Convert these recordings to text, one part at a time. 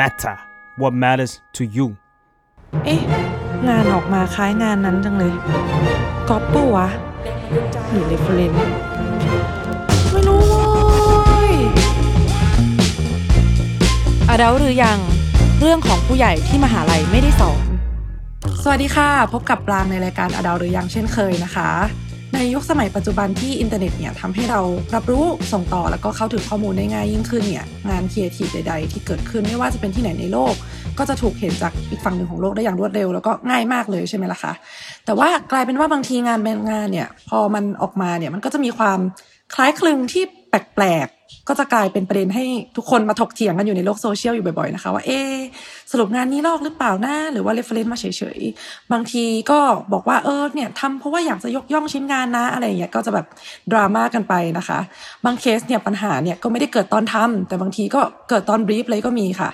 matter what matters to you เอ๊ะ งานออกมาคล้ายงานนั้นจังเลยก๊อปปะวะ หรือ reference ไม่รู้เว้ย adult หรือยังเรื่องของผู้ใหญ่ที่มหาลัยไม่ได้สอน สวัสดีค่ะ พบกับปรางในรายการ adult หรือยังเช่นเคยนะคะ ในยุคสมัยปัจจุบันที่อินเทอร์เน็ตเนี่ยทำให้เรารับรู้ส่งต่อแล้วก็เข้าถึงข้อมูลได้ง่ายยิ่งขึ้นเนี่ยงานครีเอทีฟใด ๆ ที่เกิดขึ้นไม่ว่าจะเป็นที่ไหนในโลก ก็จะถูกเห็นจากอีกฝั่งหนึ่งของโลกได้อย่างรวดเร็วแล้วก็ง่ายมากเลยใช่ไหมล่ะคะแต่ว่ากลายเป็นว่าบางทีงานเป็นงานเนี่ยพอมันออกมาเนี่ยมันก็จะมีความคล้ายคลึงที่แปลก ก็จะกลายเป็นประเด็นให้ทุกคนมาถกเถียงกันอยู่ในโลกโซเชียลอยู่บ่อยๆนะคะว่าเอสรุปงานนี้ลอกหรือเปล่านะหรือว่า reference มาเฉยๆ บางทีก็บอกว่าเออเนี่ยทำเพราะว่าอยากจะยกย่องชิ้นงานนะอะไรอย่างเงี้ยก็จะแบบดราม่ากันไปนะคะ บางเคสเนี่ยปัญหาเนี่ยก็ไม่ได้เกิดตอนทำแต่บางทีก็เกิดตอน brief เลยก็มีค่ะ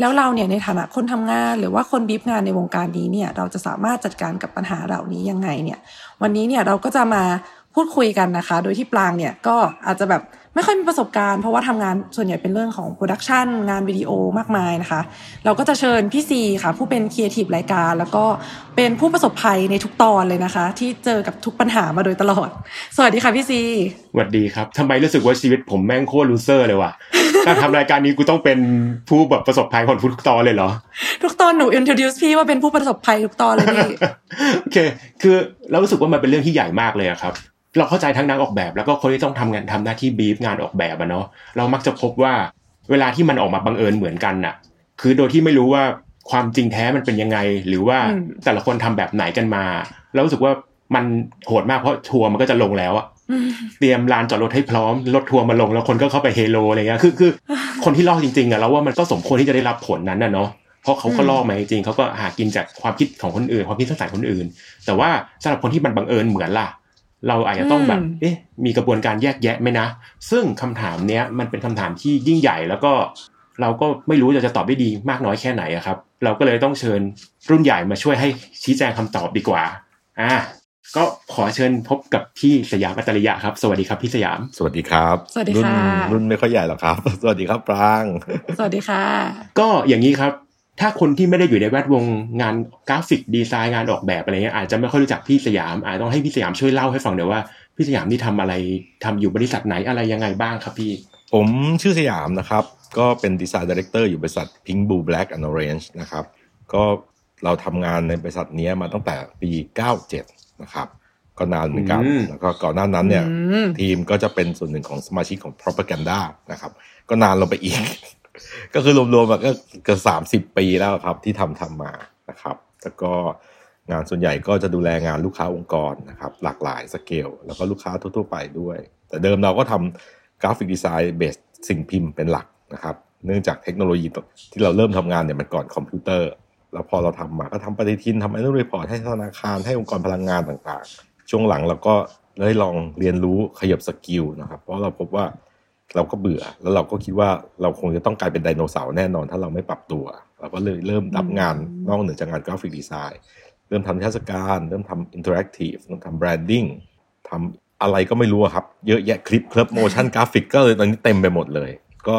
แล้วเราเนี่ยในฐานะคนทำงานหรือว่าคนบีฟงานในวงการนี้เนี่ยเราจะสามารถจัดการกับปัญหาเหล่านี้ยังไงเนี่ย วันนี้เนี่ยเราก็จะมาพูดคุยกันนะคะ โดยที่ปรางเนี่ยก็อาจจะแบบ ไม่ค่อยมีประสบการณ์เพราะว่าทำงานส่วนใหญ่เป็นเรื่องของ production งานวิดีโอมากมายนะคะ เราก็จะเชิญพี่ซีค่ะ ผู้เป็นครีเอทีฟรายการ แล้วก็เป็นผู้ประสบภัยในทุกตอนเลยนะคะ ที่เจอกับทุกปัญหามาโดยตลอด สวัสดีค่ะพี่ซีสวัสดีครับทำไมรู้สึกว่าชีวิตผมแม่งโคตรลูเซอร์เลยว่ะถ้าทำรายการนี้กูต้องเป็นผู้แบบประสบภัยของทุกตอนเลยเหรอ ทุกตอนหนู introduce พี่ว่าเป็นผู้ประสบภัยทุกตอนเลยพี่โอเค คือเรารู้สึกว่ามันเป็นเรื่องที่ใหญ่มากเลยอะครับ เราเข้าใจทั้งนักออกแบบ แล้วก็คนที่ต้องทำงานทำหน้าที่บีฟงานออกแบบอะเนาะเรามักจะพบว่าเวลาที่มันออกมาบังเอิญเหมือนกันน่ะ คือโดยที่ไม่รู้ว่าความจริงแท้มันเป็นยังไง หรือว่าอืมแต่ละคนทำแบบไหนกันมาเรารู้สึกว่ามันโหดมากเพราะทัวร์มันก็จะลงแล้วอะอืมเตรียมลานจอดรถให้พร้อมรถทัวร์มาลงแล้วคนก็เข้าไปเฮโลอะไรเงี้ยคือคือคนที่ลอกจริงๆอะเราว่ามันก็สมควรที่จะได้รับผลนั้นน่ะเนาะเพราะเขาก็อืมลอกมาจริงๆเขาก็หากินจากความคิดของคนอื่นความคิดสร้างสรรค์คนอื่น แต่ว่าสำหรับคนที่มันบังเอิญเหมือนล่ะ เราอาจจะต้องแบบ เอ๊ะ มีกระบวนการแยกแยะไหมนะ ซึ่งคำถามเนี้ยมันเป็นคำถามที่ยิ่งใหญ่แล้วก็เราก็ไม่รู้จะจะตอบได้ดีมากน้อยแค่ไหนอะครับ เราก็เลยต้องเชิญรุ่นใหญ่มาช่วยให้ชี้แจงคำตอบดีกว่า อะก็ขอเชิญพบกับพี่สยามอัตริยะครับ สวัสดีครับพี่สยาม สวัสดีครับ สวัสดีรุ่นค่ะรุ่นไม่ค่อยใหญ่หรอกครับ สวัสดีครับปราง สวัสดีค่ะ ก็อย่างนี้ครับ ถ้าคนที่ไม่ได้อยู่ในแวดวงงานกราฟิกดีไซน์งานออกแบบอะไรเงี้ยอาจจะไม่ค่อยรู้จักพี่สยามอาจต้องให้พี่สยามช่วยเล่าให้ฟังเดี๋ยวว่าพี่สยามนี่ทำอะไรทำอยู่บริษัทไหนอะไรยังไงบ้างครับพี่ ผมชื่อสยามนะครับ ก็เป็น design director อยู่บริษัท Pink Blue Black and Orange นะครับก็เราทำงานในบริษัทเนี้ยมาตั้งแต่ปี 97 นะครับ ก็นานเหมือนกันอืมแล้วก็ก่อนหน้านั้นเนี่ยอืมทีมก็จะเป็นส่วนหนึ่งของสมาชิกของ Propaganda นะครับ ก็นานลงไปอีก ก็คือรวมๆแบบก็เกือบสามสิบปีแล้วครับ ที่ทำทำมานะครับ แล้วก็งานส่วนใหญ่ก็จะดูแลงานลูกค้าองค์กรนะครับ หลากหลายสเกลแล้วก็ลูกค้าทั่วๆไปด้วย แต่เดิมเราก็ทำ graphic design base สิ่งพิมพ์เป็นหลักนะครับ เนื่องจากเทคโนโลยีที่เราเริ่มทำงานเนี่ยมันก่อนคอมพิวเตอร์ แล้วพอเราทำมาก็ทำปฏิทินทำ annual report ให้ธนาคารให้องค์กรพลังงานต่างๆ ช่วงหลังเราก็ได้ลองเรียนรู้ขยับ skill นะครับ เพราะเราพบว่า เราก็เบื่อ แล้วเราก็คิดว่าเราคงจะต้องกลายเป็นไดโนเสาร์แน่นอน ถ้าเราไม่ปรับตัว เราก็เลยเริ่มรับงานนอกเหนือจากงาน graphic design เริ่มทำนิทรรศการเริ่มทำ interactive เริ่มทำ branding ทำอะไรก็ไม่รู้อะครับเยอะแยะคลิปเพิร์ motion graphic ก็เลยตอนนี้เต็มไปหมดเลย ก็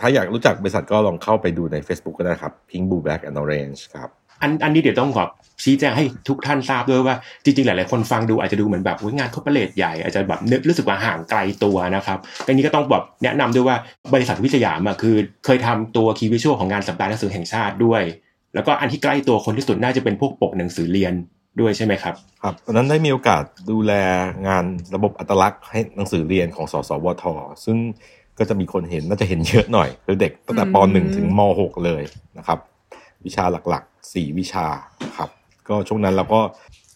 ถ้าอยากรู้จักบริษัทก็ลองเข้าไปดูใน Facebook ก็ได้ครับ Pink Blue Black and Orange ครับ อันอันนี้เดี๋ยวต้องขอชี้แจงให้ทุกท่านทราบด้วยว่าจริงๆ หลายๆ คนฟังดูอาจจะดูเหมือนแบบงาน corporate ใหญ่อาจจะแบบนึกรู้สึกว่าห่างไกลตัวนะครับอันนี้ก็ต้องแบบแนะนำด้วยว่าบริษัทวิสยามอะคือ เคยทำตัวคีย์วิชวลของงานสัปดาห์หนังสือแห่งชาติด้วย แล้วก็อันที่ใกล้ตัวคนที่สุดน่าจะเป็นพวกปกหนังสือเรียนด้วยใช่ไหมครับครับตอนนั้นได้มีโอกาสดูแลงานระบบอัตลักษณ์ให้หนังสือเรียนของสสวท ซึ่งก็จะมีคนเห็นน่าจะเห็นเยอะหน่อยคือเด็กตั้งแต่ป .1 ถึงม .6 เลยนะครับ วิชาหลักๆ 4 วิชาครับ ก็ช่วงนั้นเราก็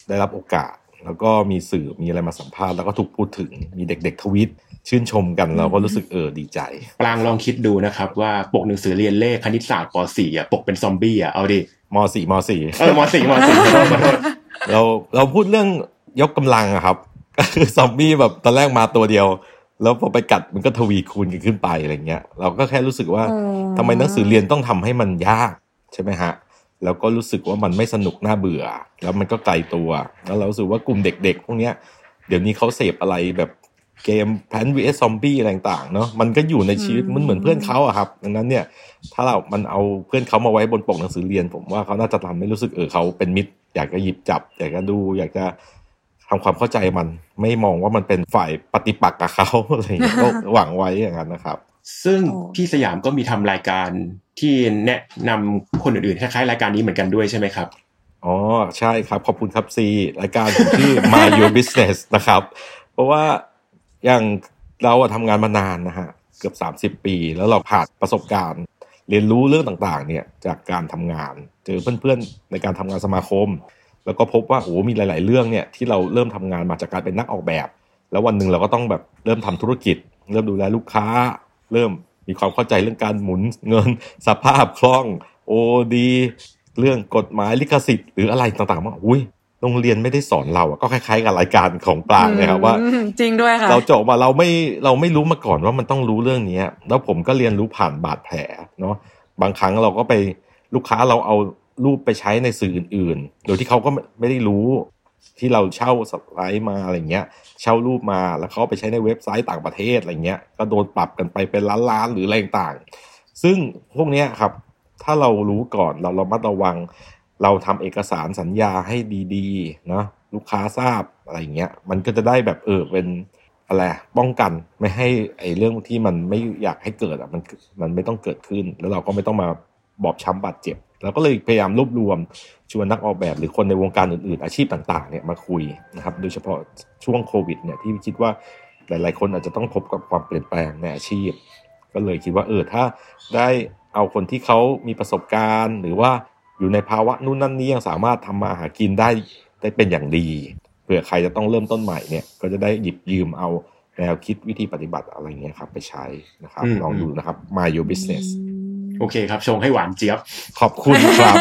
ได้รับโอกาส แล้วก็มีสื่อมีอะไรมาสัมภาษณ์แล้วก็ถูกพูดถึงมีเด็ก ๆ ทวิตชื่นชมกันเราก็รู้สึกเออดีใจปรางลองคิดดูนะครับว่าปกหนังสือเรียนเลขคณิตศาสตร์ป .4 อะปกเป็นซอมบี้อะเอาดิม .4 ม .4 เออม .4 ม .4 ขอโทษขอโทษเราเราพูดเรื่องยกกำลังอะครับก็คือซอมบี้แบบตอนแรกมาตัวเดียว แล้วพอไปกัดมันก็ทวีคูณกันขึ้นไปอะไรเงี้ย เราก็แค่รู้สึกว่าอ๋อทำไมหนังสือเรียนต้องทำให้มันยากใช่ไหมฮะ แล้วก็รู้สึกว่ามันไม่สนุกน่าเบื่อ แล้วมันก็ไกลตัว แล้วเรารู้สึกว่ากลุ่มเด็กๆ พวกเนี้ยเดี๋ยวนี้เขาเสพอะไรแบบเกมแพนวีเอสซอมบี้อะไรต่างๆเนาะมันก็อยู่ในชีวิตอืมมันเหมือนเพื่อนเขาอะครับดังนั้นเนี่ย ถ้าเรา มันเอาเพื่อนเขามาไว้บนปกหนังสือเรียน ผมว่าเขาน่าจะทำให้รู้สึกเออเขาเป็นมิตร อยากจะหยิบจับ อยากจะดู อยากจะทำความเข้าใจมัน ไม่มองว่ามันเป็นฝ่ายปฏิปักษ์กับเขาอะไรอย่างเงี้ยก็หวังไว้อย่างนั้นนะครับซึ่งโอ้พี่สยามก็มีทำรายการที่แนะนำคนอื่นๆคล้ายๆรายการนี้เหมือนกันด้วยใช่ไหมครับอ๋อใช่ครับ ขอบคุณครับซีรายการผมชื่อ My Your Business นะครับ เพราะว่าอย่างเราอะทำงานมานานนะฮะเกือบ 30 ปี แล้วเราผ่านประสบการณ์ เรียนรู้เรื่องต่างๆ เนี่ยจากการทำงาน เจอเพื่อนๆในการทำงานสมาคม แล้วก็พบว่าโอ้โหมีหลาย ๆ เรื่องเนี่ยที่เราเริ่มทำงานมาจากการเป็นนักออกแบบ แล้ววันหนึ่งเราก็ต้องแบบเริ่มทำธุรกิจ เริ่มดูแลลูกค้า เริ่มมีความเข้าใจเรื่องการหมุนเงินสภาพคล่องโอดี เรื่องกฎหมายลิขสิทธิ์ หรืออะไรต่างๆว่าอุ้ยโรงเรียนไม่ได้สอนเราอะก็คล้ายๆกับรายการของปลางนะครับว่าอืมจริงด้วยค่ะเราจบมาเราไม่เราไม่รู้มาก่อนว่ามันต้องรู้เรื่องนี้แล้วผมก็เรียนรู้ผ่านบาดแผลเนาะบางครั้งเราก็ไปลูกค้าเราเอารูปไปใช้ในสื่ออื่นๆ โดยที่เขาก็ไม่ไม่ได้รู้ ที่เราเช่าสไลด์มาอะไรเงี้ย เช่ารูปมาแล้วเขาไปใช้ในเว็บไซต์ต่างประเทศอะไรเงี้ย ก็โดนปรับกันไปเป็นล้านๆหรืออะไรต่าง ซึ่งพวกเนี้ยครับ ถ้าเรารู้ก่อนเราเรามัดระวัง เราทำเอกสารสัญญาให้ดีๆเนะลูกค้าทราบอะไรเงี้ย มันก็จะได้แบบเออเป็นอะไรป้องกันไม่ให้ไอ้เรื่องที่มันไม่อยากให้เกิดอะมันมันไม่ต้องเกิดขึ้น แล้วเราก็ไม่ต้องมาบอบช้ำบาดเจ็บ เราก็เลยพยายามรวบรวมชวนนักออกแบบหรือคนในวงการอื่นๆ อาชีพต่างๆเนี่ยมาคุยนะครับ โดยเฉพาะช่วงโควิดเนี่ยที่คิดว่าหลายๆ คนอาจจะต้องพบกับความเปลี่ยนแปลงในอาชีพ ก็เลยคิดว่าเออถ้าได้เอาคนที่เขามีประสบการณ์ หรือว่าอยู่ในภาวะนู่นนั่นนี้ยังสามารถทำมาหากินได้ได้เป็นอย่างดีเผื่อใครจะต้องเริ่มต้นใหม่เนี่ยก็จะได้หยิบยืมเอาแนวคิดวิธีปฏิบัติอะไรเงี้ยครับ ไปใช้นะครับอืมลองดูนะครับ My Your Business โอเคครับ ชงให้หวานเจี๊ยบ ขอบคุณครับ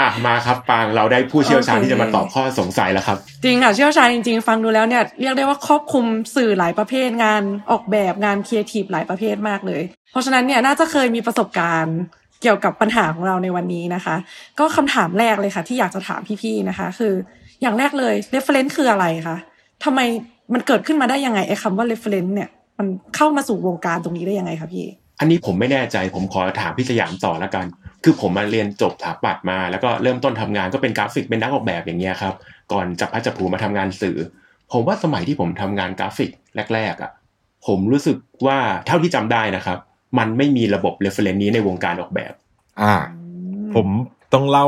อะมาครับปางเราได้ผู้เชี่ยวชาญโอเคที่จะมาตอบข้อสงสัยแล้วครับ จริงค่ะเชี่ยวชาญจริง ๆ ฟังดูแล้วเนี่ยเรียกได้ว่าครอบคลุมสื่อหลายประเภทงานออกแบบงานครีเอทีฟหลายประเภทมากเลย เพราะฉะนั้นเนี่ยน่าจะเคยมีประสบการณ์เกี่ยวกับปัญหาของเราในวันนี้นะคะ ก็คำถามแรกเลยค่ะ ที่อยากจะถามพี่ๆนะคะ คืออย่างแรกเลย reference คืออะไรคะทำไมมันเกิดขึ้นมาได้ยังไงไอ้คำว่า reference เนี่ย มันเข้ามาสู่วงการตรงนี้ได้ยังไงคะพี่ อันนี้ผมไม่แน่ใจผมขอถามพี่สยามต่อแล้วกัน คือผมมาเรียนจบสถาปัตย์มา แล้วก็เริ่มต้นทำงานก็เป็นกราฟิกเป็นนักออกแบบอย่างเงี้ยครับ ก่อนจับพลัดจับผลูมาทำงานสื่อ ผมว่าสมัยที่ผมทำงานกราฟิกแรกๆอะ ผมรู้สึกว่าเท่าที่จำได้นะครับ มันไม่มีระบบ reference นี้ในวงการออกแบบ อ่า ผมต้องเล่า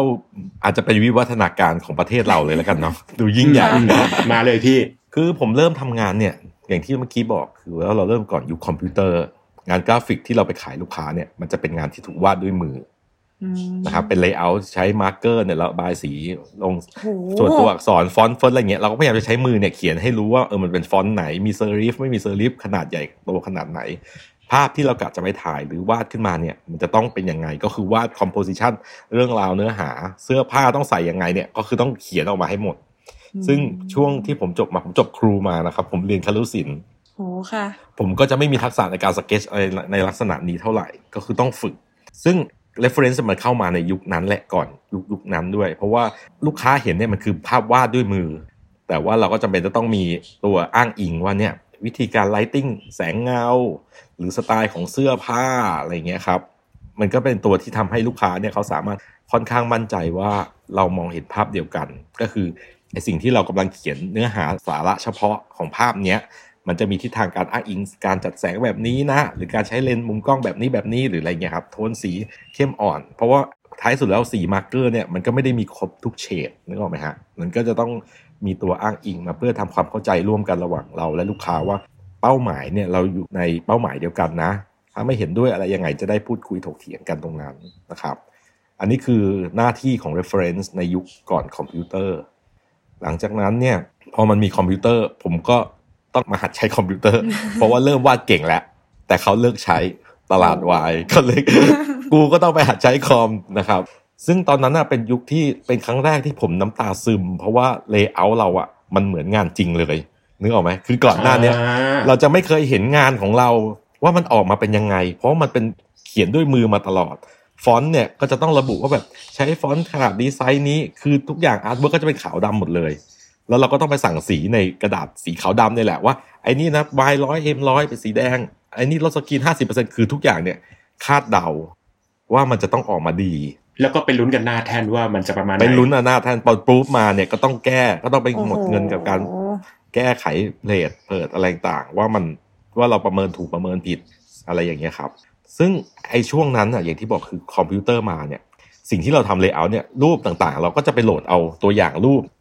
อาจจะเป็นวิวัฒนาการของประเทศเราเลยแล้วกันเนาะดูยิ่งใหญ่อืมมาเลยพี่ คือผมเริ่มทำงานเนี่ย อย่างที่เมื่อกี้บอกคือว่าเราเริ่มก่อนยุคคอมพิวเตอร์ งานกราฟิกที่เราไปขายลูกค้าเนี่ยมันจะเป็นงานที่ถูกวาดด้วยมืออืมนะครับเป็น layout ใช้ marker เนี่ยระบายสีลงโหส่วนตัวอักษรฟอนต์เฟินต์อะไรเงี้ยเราก็พยายามจะใช้มือเนี่ยเขียนให้รู้ว่าเออมันเป็นฟอนต์ไหนมี serif ไม่มี serif ขนาดใหญ่โตขนาดไหน ภาพที่เรากะจะไปถ่ายหรือวาดขึ้นมาเนี่ย มันจะต้องเป็นยังไงก็คือวาด compositionเรื่องราวเนื้อหา เสื้อผ้าต้องใส่ยังไงเนี่ยก็คือต้องเขียนออกมาให้หมด ซึ่งช่วงที่ผมจบมาผมจบครูมานะครับผมเรียนคารุศิลป์ โหค่ะ ผมก็จะไม่มีทักษะในการสเก็ตอะไรในลักษณะนี้เท่าไหร่ก็คือต้องฝึก ซึ่ง reference มันเข้ามาในยุคนั้นแหละก่อนยุคยุคนั้นด้วย เพราะว่าลูกค้าเห็นเนี่ยมันคือภาพวาดด้วยมือ แต่ว่าเราก็จำเป็นจะต้องมีตัวอ้างอิงว่าเนี่ยวิธีการ lighting แสงเงา หรือสไตล์ของเสื้อผ้าอะไรเงี้ยครับมันก็เป็นตัวที่ทำให้ลูกค้าเนี่ยเขาสามารถค่อนข้างมั่นใจว่าเรามองเห็นภาพเดียวกัน ก็คือไอ้สิ่งที่เรากำลังเขียนเนื้อหาสาระเฉพาะของภาพเนี้ย มันจะมีทิศทางการอ้างอิงการจัดแสงแบบนี้นะ หรือการใช้เลนส์มุมกล้องแบบนี้แบบนี้หรืออะไรเงี้ยครับโทนสีเข้มอ่อน เพราะว่าท้ายสุดแล้วสี marker เนี่ยมันก็ไม่ได้มีครบทุกเฉดนึกออกไหมฮะมันก็จะต้องมีตัวอ้างอิงมาเพื่อทำความเข้าใจร่วมกันระหว่างเราและลูกค้าว่าเป้าหมายเนี่ยเราอยู่ในเป้าหมายเดียวกันนะ ถ้าไม่เห็นด้วยอะไรยังไงจะได้พูดคุยถกเถียงกันตรงนั้นนะครับ อันนี้คือหน้าที่ของ reference ในยุคก่อนคอมพิวเตอร์ หลังจากนั้นเนี่ยพอมันมีคอมพิวเตอร์ผมก็ ต้องมาหัดใช้คอมพิวเตอร์ เพราะว่าเริ่มวาดเก่งแล้ว แต่เขาเลิกใช้ตลาดวายก็เลยกูก็ต้องไปหัดใช้คอมนะครับ ซึ่งตอนนั้นน่ะเป็นยุคที่เป็นครั้งแรกที่ผมน้ำตาซึม เพราะว่า layout เราอะมันเหมือนงานจริงเลยนึกออกไหมคือก่อนหน้าเนี้ยอ่าเราจะไม่เคยเห็นงานของเราว่ามันออกมาเป็นยังไง เพราะมันเป็นเขียนด้วยมือมาตลอด ฟอนต์เนี่ยก็จะต้องระบุว่าแบบใช้ฟอนต์ขนาดดีไซน์นี้ คือทุกอย่าง artwork ก็จะเป็นขาวดำหมดเลย แล้วเราก็ต้องไปสั่งสีในกระดาษสีขาวดำนี่แหละว่าไอ้นี่นะ Y ร้อยเอ็มร้อยเป็นสีแดงไอ้นี่ลดสกรีนห้าสิบเปอร์เซ็นต์คือทุกอย่างเนี่ยคาดเดาว่ามันจะต้องออกมาดี แล้วก็ไปลุ้นกันหน้าแท่นว่ามันจะประมาณไหนเป็นลุ้นอะหน้าแท่นพอ proof มาเนี่ยก็ต้องแก้ก็ต้องไปหมดเงินกับการโอ้โหแก้ไข plate เปิดอะไรต่างๆว่ามันว่าเราประเมินถูกประเมินผิดอะไรอย่างเงี้ยครับ ซึ่งไอ้ช่วงนั้นอะอย่างที่บอกคือคอมพิวเตอร์มาเนี่ยสิ่งที่เราทำ layout เนี่ยรูปต่างๆ เราก็จะไปโหลดเอาตัวอย่างรูปจาก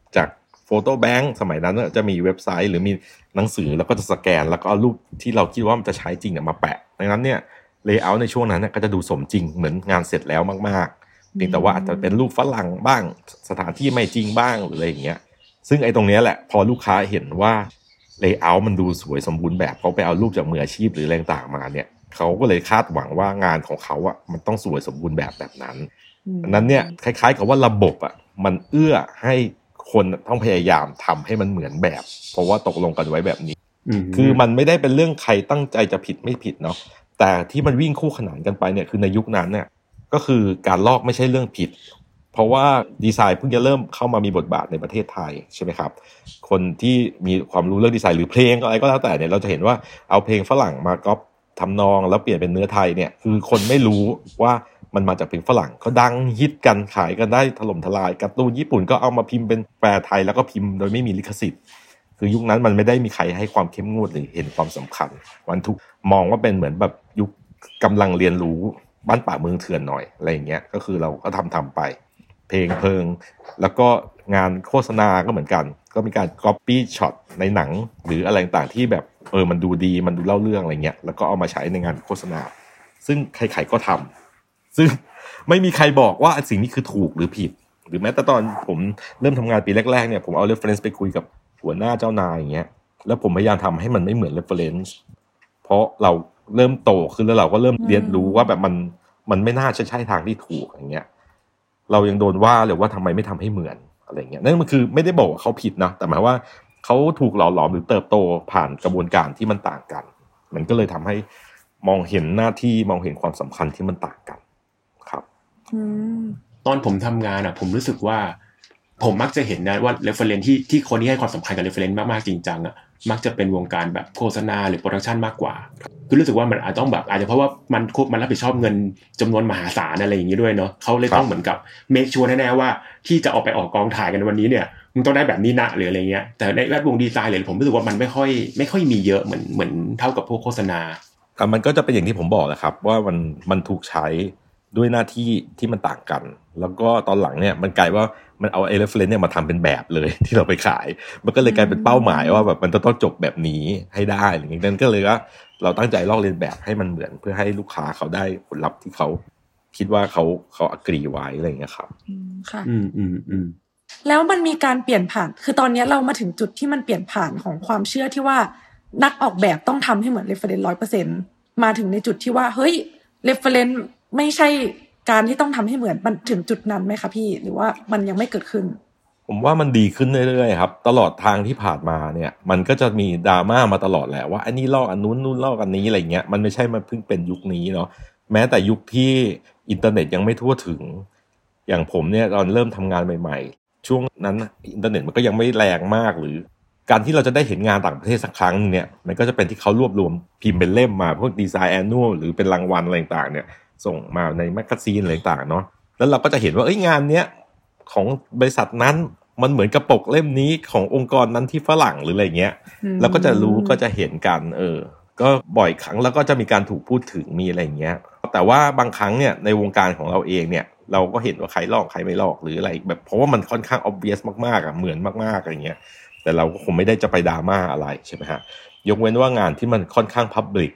photo bank สมัยนั้นน่ะจะมีเว็บไซต์หรือมีหนังสือแล้วก็จะสแกน แล้วก็เอารูปที่เราคิดว่ามันจะใช้จริงเนี่ยมาแปะ ดังนั้นเนี่ย layout ในช่วงนั้นเนี่ยก็จะดูสมจริงเหมือนงานเสร็จแล้วมากๆเพียงแต่ว่าอาจจะเป็นรูปฝรั่งบ้าง สถานที่ไม่จริงบ้างหรืออะไรอย่างเงี้ย ซึ่งไอ้ตรงเนี้ยแหละพอลูกค้าเห็นว่า layout มันดูสวยสมบูรณ์แบบเขาไปเอารูปจากมืออาชีพหรืออะไรต่างๆมาเนี่ยเขาก็เลยคาดหวังว่างานของเขาอะมันต้องสวยสมบูรณ์แบบแบบนั้นอันนั้นเนี่ยคล้าย ๆ กับว่าระบบอะมันเอื้อให้ คนต้องพยายามทำให้มันเหมือนแบบ เพราะว่าตกลงกันไว้แบบนี้มคือมันไม่ได้เป็นเรื่องใครตั้งใจจะผิดไม่ผิดเนาะแต่ที่มันวิ่งคู่ขนานกันไปเนี่ยคือในยุคนั้นเนี่ยก็คือการลอกไม่ใช่เรื่องผิด เพราะว่าดีไซน์เพิ่งจะเริ่มเข้ามามีบทบาทในประเทศไทยใช่ไหมครับ คนที่มีความรู้เรื่องดีไซน์หรือเพลงอะไรก็แล้วแต่เนี่ยเราจะเห็นว่าเอาเพลงฝรั่งมาก๊อปทำนองแล้วเปลี่ยนเป็นเนื้อไทยเนี่ยคือคนไม่รู้ว่า มันมาจากเพลงฝรั่งก็ดังฮิตกันขายกันได้ถล่มทลายการ์ตูนญี่ปุ่นก็เอามาพิมพ์เป็นแปลไทยแล้วก็พิมพ์โดยไม่มีลิขสิทธิ์ คือยุคนั้นมันไม่ได้มีใครให้ความเข้มงวดหรือเห็นความสำคัญวันทุกมองว่าเป็นเหมือนแบบยุคกำลังเรียนรู้บ้านป่าเมืองเถื่อนหน่อยอะไรอย่างเงี้ยก็คือเราก็ทำทำไป เพลงเพลิง แล้วก็งานโฆษณาก็เหมือนกัน ก็มีการ copy shot ในหนัง หรืออะไรต่างที่แบบเออมันดูดีมันดูเล่าเรื่องอะไรเงี้ยแล้วก็เอามาใช้ในงานโฆษณา ซึ่งใครๆก็ทำ ซึ่งไม่มีใครบอกว่าสิ่งนี้คือถูกหรือผิด หรือแม้แต่ตอนผมเริ่มทำงานปีแรกๆเนี่ยผมเอา reference ไปคุยกับหัวหน้าเจ้านายอย่างเงี้ยแล้วผมพยายามทำให้มันไม่เหมือน reference เพราะเราเริ่มโตขึ้นแล้วเราก็เริ่มเรียนรู้ว่าแบบมันมันไม่น่าจะใช่ทางที่ถูกอย่างเงี้ย เรายังโดนว่าเลยว่าทำไมไม่ทำให้เหมือนอะไรเงี้ยนั่นมันคือไม่ได้บอกว่าเขาผิดนะแต่หมายว่าเขาถูกหล่อหลอมหรือเติบโตผ่านกระบวนการที่มันต่างกัน มันก็เลยทำให้มองเห็นหน้าที่มองเห็นความสำคัญที่มันต่างกัน ตอนผมทำงานอะ ผมรู้สึกว่า ผมมักจะเห็นนะว่า reference ที่ที่คนที่ให้ความสำคัญกับ reference มากๆจริงจังอะมักจะเป็นวงการแบบโฆษณาหรือโปรดักชันมากกว่า คือรู้สึกว่ามันอาจต้องแบบ อาจจะเพราะว่ามันควบมันรับผิดชอบเงินจำนวนมหาศาลอะไรอย่างนี้ด้วยเนาะเขาเลยต้องเหมือนกับ make sure แน่ๆว่าที่จะออกไปออกกองถ่ายกันวันนี้เนี่ยมึงต้องได้แบบนี้นะหรืออะไรเงี้ย แต่ในแวดวงดีไซน์เลยผมรู้สึกว่ามันไม่ค่อยไม่ค่อยมีเยอะเหมือนเหมือนเท่ากับพวกโฆษณาแต่มันก็จะเป็นอย่างที่ผมบอกแหละครับ ว่ามันมันถูกใช้ ด้วยหน้าที่ที่มันต่างกัน แล้วก็ตอนหลังเนี่ยมันกลายว่ามันเอาไอ้ reference เนี่ยมาทำเป็นแบบเลยที่เราไปขาย มันก็เลยกลายเป็นเป้าหมายว่าแบบมันจะต้องจบแบบนี้ให้ได้อะไรอย่างเงี้ยนั่นก็เลยว่าเราตั้งใจลอกเลียนแบบให้มันเหมือนเพื่อให้ลูกค้าเขาได้ผลลัพธ์ที่เขาคิดว่าเขาเขาอกรีไว้อะไรอย่างเงี้ยครับ อืมค่ะ อืมอืมอืมแล้วมันมีการเปลี่ยนผ่าน คือตอนเนี้ยเรามาถึงจุดที่มันเปลี่ยนผ่านของความเชื่อที่ว่านักออกแบบต้องทำให้เหมือน reference ร้อยเปอร์เซ็นมาถึงในจุดที่ว่าเฮ้ย reference ไม่ใช่การที่ต้องทำให้เหมือนมันถึงจุดนั้นไหมคะพี่หรือว่ามันยังไม่เกิดขึ้น ผมว่ามันดีขึ้นเรื่อยๆครับ ตลอดทางที่ผ่านมาเนี่ย มันก็จะมีดราม่ามาตลอดแหละว่าอันนี้ลอกอันนู้นนู้นลอกอันนี้อะไรเงี้ยมันไม่ใช่มันเพิ่งเป็นยุคนี้เนาะแม้แต่ยุคที่อินเทอร์เน็ตยังไม่ทั่วถึง อย่างผมเนี่ยตอนเริ่มทำงานใหม่ ๆ ช่วงนั้นอินเทอร์เน็ตมันก็ยังไม่แรงมากหรือการที่เราจะได้เห็นงานต่างประเทศสักครั้งหนึ่งเนี่ย มันก็จะเป็นที่เขารวบรวมพิมพ์เป็นเล่มมาพวก design annual หรือเป็นรางวัลอะไรต่างๆเนี่ย ส่งมาใน magazine อะไรต่างๆเนาะแล้วเราก็จะเห็นว่าเอ้ยงานเนี้ยของบริษัทนั้นมันเหมือนกับปกเล่มนี้ขององค์กรนั้นที่ฝรั่งหรืออะไรเงี้ยอืมเราก็จะรู้ก็จะเห็นกันเออ ก็บ่อยครั้งแล้วก็จะมีการถูกพูดถึงมีอะไรอย่างเงี้ย แต่ว่าบางครั้งเนี่ยในวงการของเราเองเนี่ย เราก็เห็นว่าใครลอกใครไม่ลอกหรืออะไร แบบเพราะว่ามันค่อนข้าง obvious มากๆอะเหมือนมากๆอะไรเงี้ยแต่เราก็คงไม่ได้จะไปดราม่าอะไรใช่ไหมฮะยกเว้นว่างานที่มันค่อนข้าง public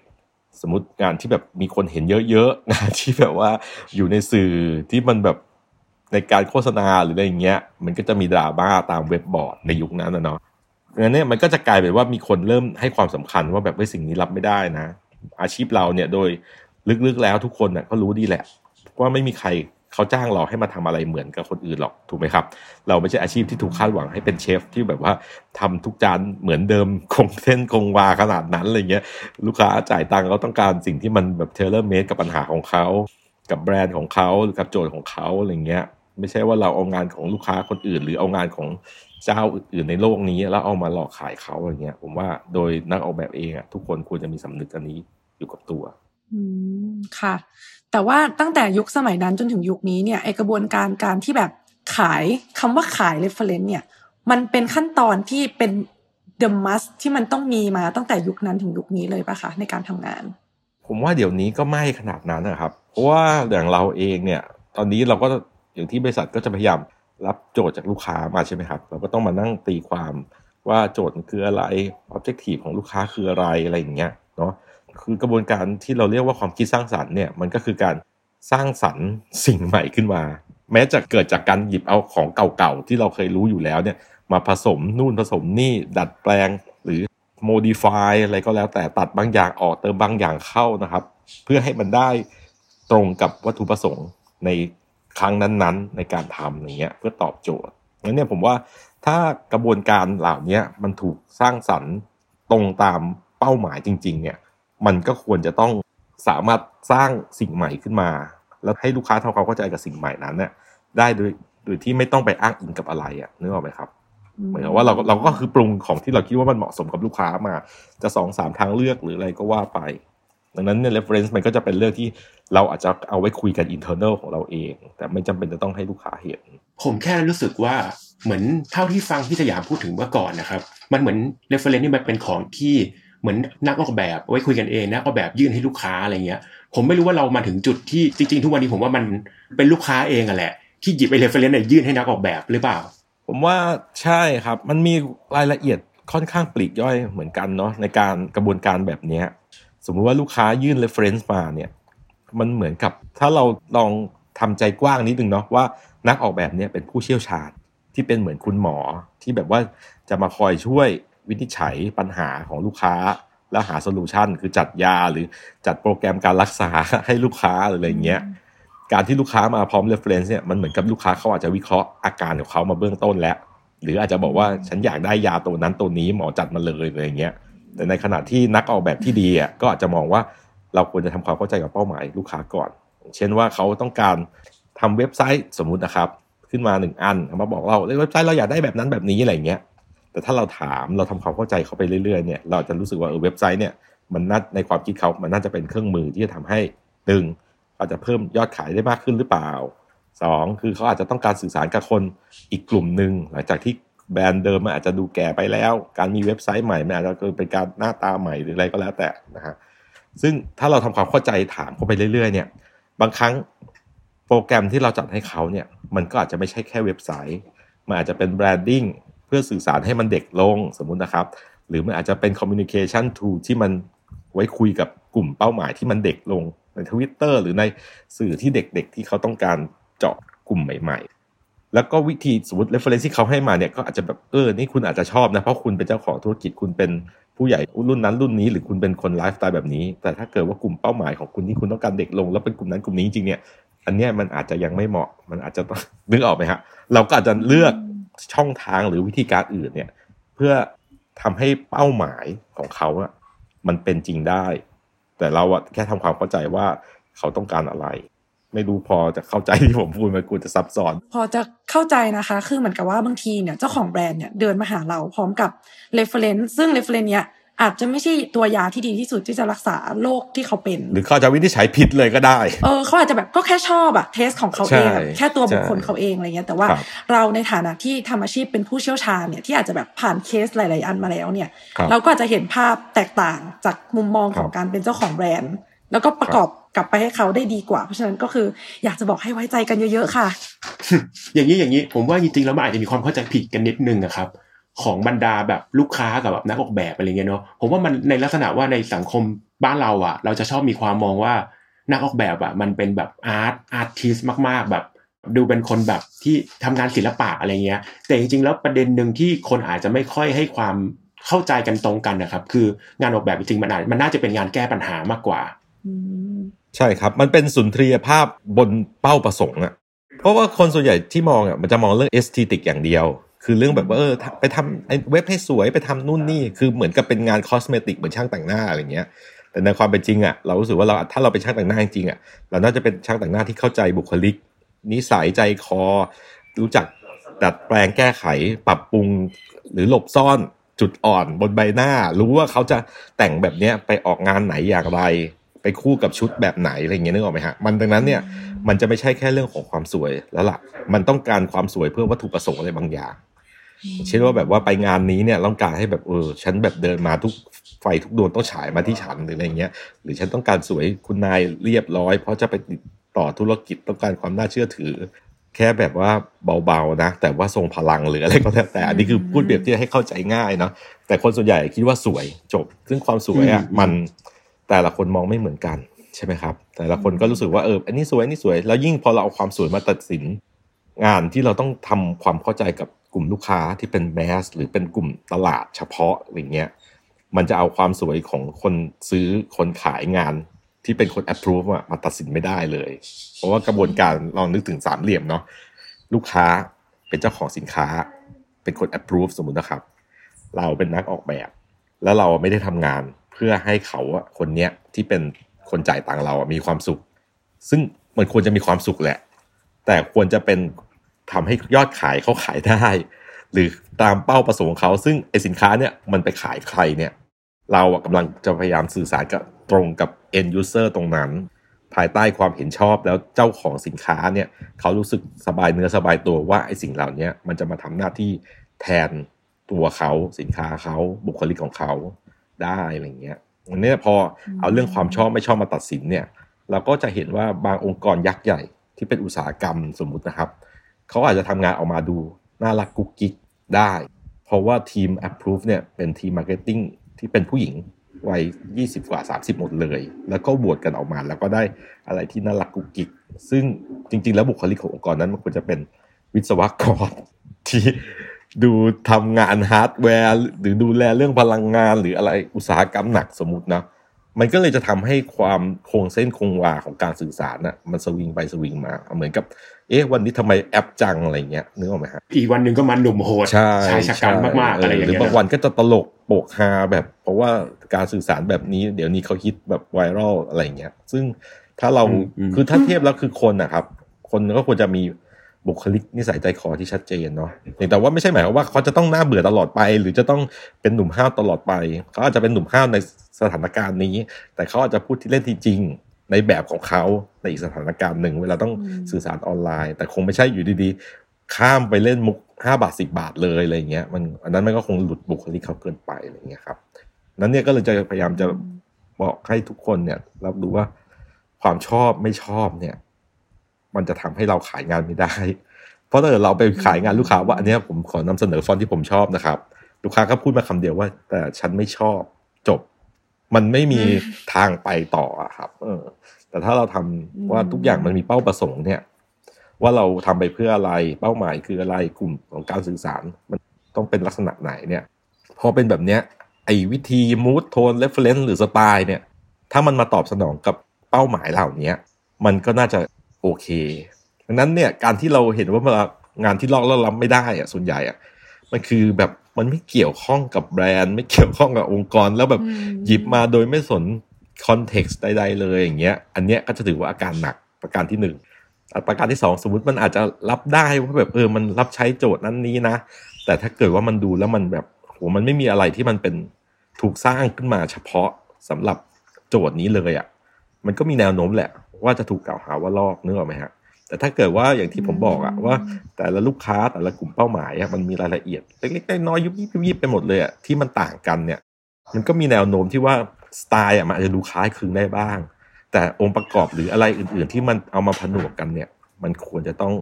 สมมติงานที่แบบมีคนเห็นเยอะๆงานที่แบบว่าอยู่ในสื่อที่มันแบบในการโฆษณาหรืออะไรอย่างเงี้ย มันก็จะมีดราม่าตามเว็บบอร์ดในยุคนั้นนะเนาะงั้นเนี่ยมันก็จะกลายเป็นว่ามีคนเริ่มให้ความสำคัญว่าแบบว่าสิ่งนี้รับไม่ได้นะ อาชีพเราเนี่ยโดยลึกๆแล้วทุกคนน่ะก็รู้ดีแหละว่าไม่มีใคร เขาจ้างเราให้มาทำอะไรเหมือนกับคนอื่นหรอกถูกไหมครับ เราไม่ใช่อาชีพที่ถูกคาดหวังให้เป็นเชฟที่แบบว่าทำทุกจานเหมือนเดิมคงเส้นคงวาขนาดนั้นอะไรเงี้ยลูกค้าจ่ายตังค์เขาต้องการสิ่งที่มันแบบเทเลอร์เมดกับปัญหาของเขากับแบรนด์ของเขาหรือกับโจทย์ของเขาอะไรเงี้ย ไม่ใช่ว่าเราเอางานของลูกค้าคนอื่น หรือเอางานของเจ้าอื่นในโลกนี้ แล้วเอามาหลอกขายเขาอย่างเงี้ย ผมว่าโดยนักออกแบบเองอะทุกคนควรจะมีสำนึกอันนี้อยู่กับตัวอืมค่ะ แต่ว่าตั้งแต่ยุคสมัยนั้นจนถึงยุคนี้เนี่ยไอกระบวนการการที่แบบขายคำว่าขาย reference เนี่ย มันเป็นขั้นตอนที่เป็น the must ที่มันต้องมีมาตั้งแต่ยุคนั้นถึงยุคนี้เลยปะคะในการทำงาน ผมว่าเดี๋ยวนี้ก็ไม่ขนาดนั้นนะครับ เพราะว่าอย่างเราเองเนี่ย ตอนนี้เราก็อย่างที่บริษัทก็จะพยายามรับโจทย์จากลูกค้ามาใช่ไหมครับ เราก็ต้องมานั่งตีความว่าโจทย์มันคืออะไร objective ของลูกค้าคืออะไรอะไรอย่างเงี้ยเนาะ คือกระบวนการที่เราเรียกว่าความคิดสร้างสรรค์เนี่ยมันก็คือการสร้างสรรค์สิ่งใหม่ขึ้นมา แม้จะเกิดจากการหยิบเอาของเก่าๆที่เราเคยรู้อยู่แล้วเนี่ยมาผสมนู่นผสมนี่ดัดแปลงหรือ modify อะไรก็แล้วแต่ตัดบางอย่างออกเติมบางอย่างเข้านะครับ เพื่อให้มันได้ตรงกับวัตถุประสงค์ในครั้งนั้นๆ ในการทำอย่างเงี้ยเพื่อตอบโจทย์งั้นเนี่ยผมว่าถ้ากระบวนการเหล่านี้มันถูกสร้างสรรค์ตรงตามเป้าหมายจริง ๆ เนี่ย มันก็ควรจะต้องสามารถสร้างสิ่งใหม่ขึ้นมา แล้วให้ลูกค้าทำความเข้าใจกับสิ่งใหม่นั้นเนี่ยได้โดยโดยที่ไม่ต้องไปอ้างอิงกับอะไรอะนึกออกไหมครับเหมือนกับว่าเราเราก็คือปรุงของที่เราคิดว่ามันเหมาะสมกับลูกค้ามา จะสองสามทางเลือกหรืออะไรก็ว่าไป ดังนั้นเนี่ย reference มันก็จะเป็นเรื่องที่เราอาจจะเอาไว้คุยกัน internal ของเราเอง แต่ไม่จำเป็นจะต้องให้ลูกค้าเห็น ผมแค่รู้สึกว่าเหมือนเท่าที่ฟังพี่สยามพูดถึงเมื่อก่อนนะครับ มันเหมือน reference นี่มันเป็นของที่ เหมือนนักออกแบบไว้คุยกันเองนักออกแบบยื่นให้ลูกค้าอะไรเงี้ย ผมไม่รู้ว่าเรามาถึงจุดที่จริง ๆ ทุกวันนี้ผมว่ามันเป็นลูกค้าเองอะแหละ ที่หยิบไอ้ reference เนี่ยยื่นให้นักออกแบบหรือเปล่า ผมว่าใช่ครับ มันมีรายละเอียดค่อนข้างปลีกย่อยเหมือนกันเนาะในการกระบวนการแบบนี้สมมุติว่าลูกค้ายื่น reference มาเนี่ยมันเหมือนกับถ้าเราลองทำใจกว้างนิดนึงเนาะว่านักออกแบบเนี่ยเป็นผู้เชี่ยวชาญที่เป็นเหมือนคุณหมอที่แบบว่าจะมาคอยช่วย วินิจฉัยปัญหาของลูกค้า แล้วหา solution คือจัดยาหรือจัดโปรแกรมการรักษาให้ลูกค้าหรืออะไรเงี้ยการที่ลูกค้ามาพร้อม reference เนี่ยมันเหมือนกับลูกค้าเขาอาจจะวิเคราะห์อาการของเขามาเบื้องต้นแล้ว หรืออาจจะบอกว่าฉันอยากได้ยาตัวนั้นตัวนี้หมอจัดมาเลยอะไรเงี้ยแต่ในขณะที่นักออกแบบที่ดีอะก็อาจจะมองว่าเราควรจะทำความเข้าใจกับเป้าหมายลูกค้าก่อน เช่นว่าเขาต้องการทำเว็บไซต์สมมุตินะครับ ขึ้นมาหนึ่งอันมาบอกเราเว็บไซต์เราอยากได้แบบนั้นแบบนี้อะไรเงี้ย แต่ถ้าเราถามเราทำความเข้าใจเขาไปเรื่อยๆเนี่ยเราจะรู้สึกว่าเออเว็บไซต์เนี่ยมันน่าในความคิดเขามันน่าจะเป็นเครื่องมือที่จะทำให้หนึ่งอาจจะเพิ่มยอดขายได้มากขึ้นหรือเปล่าสองคือเขาอาจจะต้องการสื่อสารกับคนอีกกลุ่มหนึ่งหลังจากที่แบรนด์เดิมมันอาจจะดูแก่ไปแล้ว การมีเว็บไซต์ใหม่มันอาจจะเป็นการหน้าตาใหม่หรืออะไรก็แล้วแต่นะฮะซึ่งถ้าเราทำความเข้าใจถามเขาไปเรื่อยๆเนี่ยบางครั้งโปรแกรมที่เราจัดให้เขาเนี่ยมันก็อาจจะไม่ใช่แค่เว็บไซต์ มันอาจจะเป็น branding เพื่อสื่อสารให้มันเด็กลงสมมุตินะครับ หรือมันอาจจะเป็น communication tool ที่มันไว้คุยกับกลุ่มเป้าหมายที่มันเด็กลงในทวิตเตอร์หรือในสื่อที่เด็กๆ ที่เขาต้องการเจาะกลุ่มใหม่ ๆ แล้วก็วิธีสมมติ reference ที่เขาให้มาเนี่ยก็อาจจะแบบเออนี่คุณอาจจะชอบนะ เพราะคุณเป็นเจ้าของธุรกิจคุณเป็นผู้ใหญ่รุ่นนั้นรุ่นนี้หรือคุณเป็นคนไลฟ์สไตล์แบบนี้ แต่ถ้าเกิดว่ากลุ่มเป้าหมายของคุณที่คุณต้องการเด็กลง แล้วเป็นกลุ่มนั้นกลุ่มนี้จริงเนี่ยอันเนี้ยมันอาจจะยังไม่เหมาะ มันอาจจะต้องนึกออกไหมฮะ เราก็อาจจะเลือก ช่องทางหรือวิธีการอื่นเนี่ย เพื่อทำให้เป้าหมายของเขาอะมันเป็นจริงได้ แต่เราอะแค่ทำความเข้าใจว่าเขาต้องการอะไร ไม่รู้พอจะเข้าใจที่ผมพูดมันกูจะซับซ้อน พอจะเข้าใจนะคะ คือเหมือนกับว่าบางทีเนี่ยเจ้าของแบรนด์เนี่ยเดินมาหาเราพร้อมกับ reference ซึ่ง reference เนี่ย อาจจะไม่ใช่ตัวยาที่ดีที่สุดที่จะรักษาโรคที่เขาเป็น หรือเขาจะวินิจฉัยผิดเลยก็ได้ เออเขาอาจจะแบบก็แค่ชอบอะ taste ของเขาเองใช่อะแค่ตัวบุคคลใช่เขาเองอะไรเงี้ยแต่ว่าครับเราในฐานะที่ทำอาชีพเป็นผู้เชี่ยวชาญเนี่ยที่อาจจะแบบผ่านเคสหลาย ๆ อันมาแล้วเนี่ยครับเราก็อาจจะเห็นภาพแตกต่างจากมุมมองของครับการเป็นเจ้าของแบรนด์ แล้วก็ประกอบกลับไปให้เขาได้ดีกว่า เพราะฉะนั้นก็คืออยากจะบอกให้ไว้ใจกันเยอะ ๆ ค่ะ อย่างนี้อย่างนี้ผมว่าจริง ๆ แล้วมันอาจจะมีความเข้าใจผิดกันนิดนึงนะครับ ของบรรดาแบบลูกค้ากับแบบนักออกแบบอะไรเงี้ยเนาะผมว่ามันในลักษณะว่าในสังคมบ้านเราอะ เราจะชอบมีความมองว่านักออกแบบอะมันเป็นแบบอาร์ตอาร์ติสมาก ๆ แบบดูเป็นคนแบบที่ทำงานศิลปะอะไรเงี้ย แต่จริงๆแล้วประเด็นหนึ่งที่คนอาจจะไม่ค่อยให้ความเข้าใจกันตรงกันนะครับคืองานออกแบบจริงๆมันอาจมันน่าจะเป็นงานแก้ปัญหามากกว่าใช่ครับ มันเป็นสุนทรียภาพบนเป้าประสงค์อะเพราะว่าคนส่วนใหญ่ที่มองอะมันจะมองเรื่องเอสตติกอย่างเดียว คือเรื่องแบบว่าเออทำไปทำไอ้เว็บให้สวยไปทำนู่นนี่คือเหมือนกับเป็นงานคอสเมติกเหมือนช่างแต่งหน้าอะไรเงี้ย แต่ในความเป็นจริงอะเรารู้สึกว่าเราถ้าเราเป็นช่างแต่งหน้าจริงๆอะเราน่าจะเป็นช่างแต่งหน้าที่เข้าใจบุคลิก นิสัยใจคอ รู้จักดัดแปลงแก้ไขปรับปรุงหรือหลบซ่อนจุดอ่อนบนใบหน้า รู้ว่าเขาจะแต่งแบบเนี้ยไปออกงานไหนอย่างไร ไปคู่กับชุดแบบไหนอะไรเงี้ยนึกออกไหมฮะมันดังนั้นเนี่ยมันจะไม่ใช่แค่เรื่องของความสวยแล้วล่ะ มันต้องการความสวยเพื่อวัตถุประสงค์อะไรบางอย่าง เช่นว่าแบบว่าไปงานนี้เนี่ยต้องการให้แบบเออฉันแบบเดินมาทุกไฟทุกดวงต้องฉายมาที่ฉันหรืออะไรเงี้ย หรือฉันต้องการสวยคุณนายเรียบร้อย เพราะจะไปติดต่อธุรกิจต้องการความน่าเชื่อถือ แค่แบบว่าเบาๆนะ แต่ว่าทรงพลังหรืออะไรก็แล้วแต่อันนี้คือพูดเปรียบเทียบให้เข้าใจง่ายเนาะแต่คนส่วนใหญ่คิดว่าสวยจบ ซึ่งความสวยอะอืมมันแต่ละคนมองไม่เหมือนกันใช่ไหมครับ แต่ละคนก็รู้สึกว่าเอออันนี้สวยอันนี้สวยแล้วยิ่งพอเราเอาความสวยมาตัดสิน งานที่เราต้องทำความเข้าใจกับ กลุ่มลูกค้าที่เป็นแมสหรือเป็นกลุ่มตลาดเฉพาะอะไรเงี้ยมันจะเอาความสวยของคนซื้อคนขายงานที่เป็นคน approve อะมาตัดสินไม่ได้เลย เพราะว่ากระบวนการลองนึกถึงสามเหลี่ยมเนาะลูกค้าเป็นเจ้าของสินค้า เป็นคน approve สมมุตินะครับ เราเป็นนักออกแบบ แล้วเราไม่ได้ทำงานเพื่อให้เขาอะคนเนี้ยที่เป็นคนจ่ายตังเราอะมีความสุข ซึ่งมันควรจะมีความสุขแหละ แต่ควรจะเป็น ทำให้ยอดขายเขาขายได้ หรือตามเป้าประสงค์ของเขาซึ่งไอสินค้าเนี่ยมันไปขายใครเนี่ย เราอะกำลังจะพยายามสื่อสารกับตรงกับ end user ตรงนั้น ภายใต้ความเห็นชอบแล้วเจ้าของสินค้าเนี่ยเขารู้สึกสบายเนื้อสบายตัวว่าไอสิ่งเหล่านี้มันจะมาทำหน้าที่แทนตัวเขาสินค้าเขาบุคลิกของเขาได้อะไรเงี้ยอันเนี้ยพอเอาเรื่องความชอบไม่ชอบมาตัดสินเนี่ย เราก็จะเห็นว่าบางองค์กรยักษ์ใหญ่ที่เป็นอุตสาหกรรมสมมุตินะครับ เขาอาจจะทำงานออกมาดู น่ารักกุ๊กกิ๊กได้ เพราะว่าทีม approve เนี่ยเป็นทีม marketing ที่เป็นผู้หญิงวัย 20 กว่า 30 หมดเลย แล้วก็ push กันออกมาแล้วก็ได้อะไรที่น่ารักกุ๊กกิ๊กซึ่งจริง ๆ แล้วบุคลิกขององค์กรนั้นมันควรจะเป็นวิศวกรที่ดูทำงานฮาร์ดแวร์หรือดูแลเรื่องพลังงานหรืออะไรอุตสาหกรรมหนักสมมตินะมันก็เลยจะทำให้ความโครงเส้นคงวาของการสื่อสารน่ะมันสวิงไปสวิงมา เหมือนกับ เอ๊ะวันนี้ทำไมแอปจังอะไรเงี้ยนึกออกไหมฮะอีกวันหนึ่งก็มันหนุ่มโหดใช่ชายชะกันมากๆอะไรอย่างหรือเงี้ยบางวันก็จะตลกโปกฮาแบบ เพราะว่าการสื่อสารแบบนี้เดี๋ยวนี้เขาฮิตแบบไวรัลอะไรเงี้ย ซึ่งถ้าเราคือถ้าเทียบแล้วคือคนนะครับ คนก็ควรจะมีบุคลิกนิสัยใจคอที่ชัดเจนเนาะแต่ว่าไม่ใช่หมายความว่าเขาจะต้องหน้าเบื่อตลอดไป หรือจะต้องเป็นหนุ่มห้าวตลอดไป เขาอาจจะเป็นหนุ่มห้าวในสถานการณ์นี้ แต่เขาอาจจะพูดที่เล่นที่จริง ในแบบของเขาในอีกสถานการณ์หนึ่งเวลาต้องสื่อสารออนไลน์ แต่คงไม่ใช่อยู่ดีๆ ข้ามไปเล่นมุกห้าบาทสิบาทเลยอะไรเงี้ยมันอันนั้นมันก็คงหลุดบุคลิกเขาเกินไปอะไรเงี้ยครับ นั้นเนี่ยก็เลยจะพยายามจะบอกให้ทุกคนเนี่ย รับรู้ว่าความชอบไม่ชอบเนี่ย มันจะทำให้เราขายงานไม่ได้ เพราะถ้าเกิดเราไปขายงานลูกค้าว่าอันเนี้ยผมขอนำเสนอฟอนต์ที่ผมชอบนะครับ ลูกค้าก็พูดมาคำเดียวว่า แต่ฉันไม่ชอบจบ มันไม่มีทางไปต่ออะครับ เออ แต่ถ้าเราทำว่าทุกอย่างมันมีเป้าประสงค์เนี่ย ว่าเราทำไปเพื่ออะไรเป้าหมายคืออะไรกลุ่มของการสื่อสาร มันต้องเป็นลักษณะไหนเนี่ย พอเป็นแบบเนี้ย ไอ้วิธี mood tone reference หรือสไตล์เนี่ย ถ้ามันมาตอบสนองกับเป้าหมายเหล่านี้มันก็น่าจะโอเคดังนั้นเนี่ยการที่เราเห็นว่าเวลางานที่ลอกแล้วรับไม่ได้อะส่วนใหญ่อะมันคือแบบ มันไม่เกี่ยวข้องกับแบรนด์ ไม่เกี่ยวข้องกับองค์กร แล้วแบบอืมหยิบมาโดยไม่สนคอนเท็กซ์ใดๆเลยอย่างเงี้ย อันเนี้ยก็จะถือว่าอาการหนักประการที่หนึ่งอะประการที่สองสมมติมันอาจจะรับได้ว่าแบบเออมันรับใช้โจทย์นั้นนี้นะ แต่ถ้าเกิดว่ามันดูแล้วมันแบบโหมันไม่มีอะไรที่มันเป็นถูกสร้างขึ้นมาเฉพาะสำหรับโจทย์นี้เลยอะ่ะ มันก็มีแนวโน้มแหละ ว่าจะถูกกล่าวหาว่าลอกนึกออกไหมฮะ แต่ถ้าเกิดว่าอย่างที่ผมบอกอะว่า แต่ละลูกค้าแต่ละกลุ่มเป้าหมายอะมันมีรายละเอียดเล็กๆน้อยๆยุบยิบยุบยิบไปหมดเลยอะที่มันต่างกันเนี่ย มันก็มีแนวโน้มที่ว่าสไตล์อะมันอาจจะดูคล้ายคลึงได้บ้าง แต่องค์ประกอบหรืออะไรอื่น ๆ ที่มันเอามาผนวกกันเนี่ย มันควรจะต้อง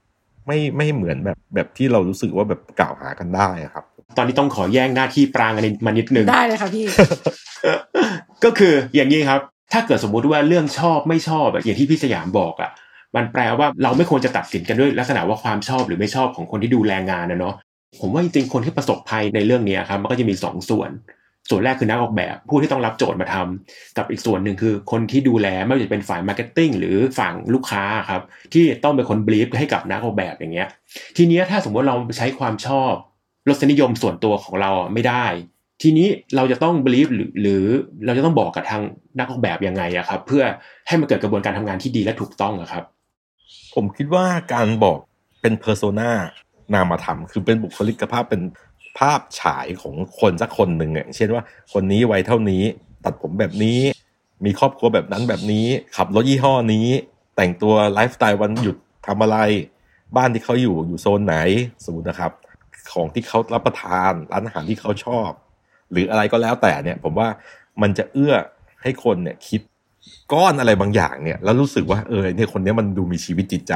ไม่ไม่เหมือนแบบแบบที่เรารู้สึกว่าแบบกล่าวหากันได้อะครับ ตอนนี้ต้องขอแย่งหน้าที่ปรางกันมานิดนึงได้เลยค่ะพี่ ก็คืออย่างนี้ครับ ถ้าเกิดสมมุติว่าเรื่องชอบไม่ชอบแบบอย่างที่พี่สยามบอกอะ่ะ มันแปลว่าเราไม่ควรจะตัดสินกันด้วยลักษณะว่าความชอบหรือไม่ชอบของคนที่ดูแลงานนะเนาะผมว่าจริงๆคนที่ประสบภัยในเรื่องนี้ครับมันก็จะมีสองส่วน ส่วนแรกคือนักออกแบบ ผู้ที่ต้องรับโจทย์มาทำกับอีกส่วนหนึ่งคือคนที่ดูแลไม่ว่าจะเป็นฝ่าย marketing หรือฝั่งลูกค้าครับที่ต้องเป็นคน brief ให้กับนักออกแบบอย่างเงี้ยทีเนี้ยถ้าสมมติเราใช้ความชอบรสนิยมส่วนตัวของเราไม่ได้ ทีนี้เราจะต้องบลีฟหรือเราจะต้องบอกกับทางนักออกแบบยังไงอะครับเพื่อให้มันเกิดกระบวนการทำงานที่ดีและถูกต้องอะครับ ผมคิดว่าการบอกเป็นเพอร์โซนานามธรรมคือเป็นบุคลิกภาพเป็นภาพฉายของคนสักคนหนึ่งอย่างเช่นว่าคนนี้วัยเท่านี้ ตัดผมแบบนี้ มีครอบครัวแบบนั้นแบบนี้ ขับรถยี่ห้อนี้ แต่งตัวไลฟ์สไตล์วันหยุดทำอะไร บ้านที่เขาอยู่อยู่โซนไหนสมมตินะครับ ของที่เขารับประทานร้านอาหารที่เขาชอบ หรืออะไรก็แล้วแต่เนี่ย ผมว่ามันจะเอื้อให้คนเนี่ยคิด ก้อนอะไรบางอย่างเนี่ย แล้วรู้สึกว่าเออเนี่ยคนนี้มันดูมีชีวิตจิตใจ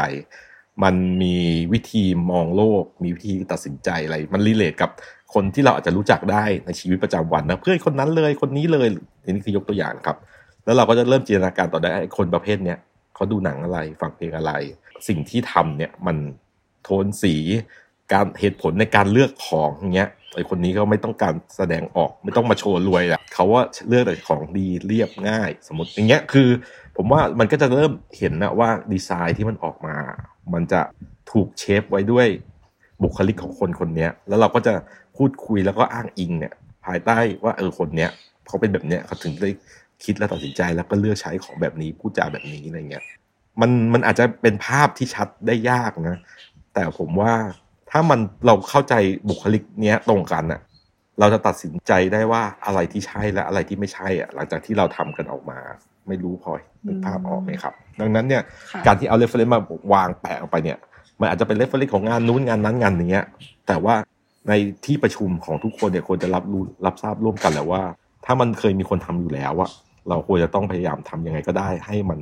มันมีวิธีมองโลก มีวิธีตัดสินใจอะไร มันรีเลทกับคนที่เราอาจจะรู้จักได้ในชีวิตประจำวันนะเพื่อนคนนั้นเลยคนนี้เลยนี่คือยกตัวอย่างครับ แล้วเราก็จะเริ่มจินตนาการต่อได้คนประเภทเนี้ยเขาดูหนังอะไรฟังเพลงอะไร สิ่งที่ทำเนี่ยมันโทนสีการเหตุผลในการเลือกของอย่างเงี้ย ไอคนนี้เขาไม่ต้องการแสดงออกไม่ต้องมาโชว์รวยแหละเขาว่าเลือกแต่ของดีเรียบง่าย สมมติอย่างเงี้ยคือ ผมว่ามันก็จะเริ่มเห็นนะว่าดีไซน์ที่มันออกมา มันจะถูกเชฟไว้ด้วยบุคลิกของคนคนนี้แล้วเราก็จะพูดคุยแล้วก็อ้างอิงเนี่ย ภายใต้ว่าเออคนเนี้ยเขาเป็นแบบเนี้ยเขาถึงได้คิดและตัดสินใจแล้วก็เลือกใช้ของแบบนี้พูดจาแบบนี้อะไรเงี้ยมันมันอาจจะเป็นภาพที่ชัดได้ยากนะ แต่ผมว่า ถ้ามันเราเข้าใจบุคลิกเนี้ยตรงกันอะเราจะตัดสินใจได้ว่าอะไรที่ใช่และอะไรที่ไม่ใช่อะหลังจากที่เราทำกันออกมา ไม่รู้พอนึกภาพออกไหมครับ ดังนั้นเนี่ยค่ะการที่เอา reference มาวางแปะออกไปเนี่ย มันอาจจะเป็น reference ของงานนู้นงานนั้นงานนี้แต่ว่าในที่ประชุมของทุกคนเนี่ยควรจะรับรู้รับทราบร่วมกันแหละว่า ถ้ามันเคยมีคนทำอยู่แล้วอะเราควรจะต้องพยายามทำยังไงก็ได้ ให้มัน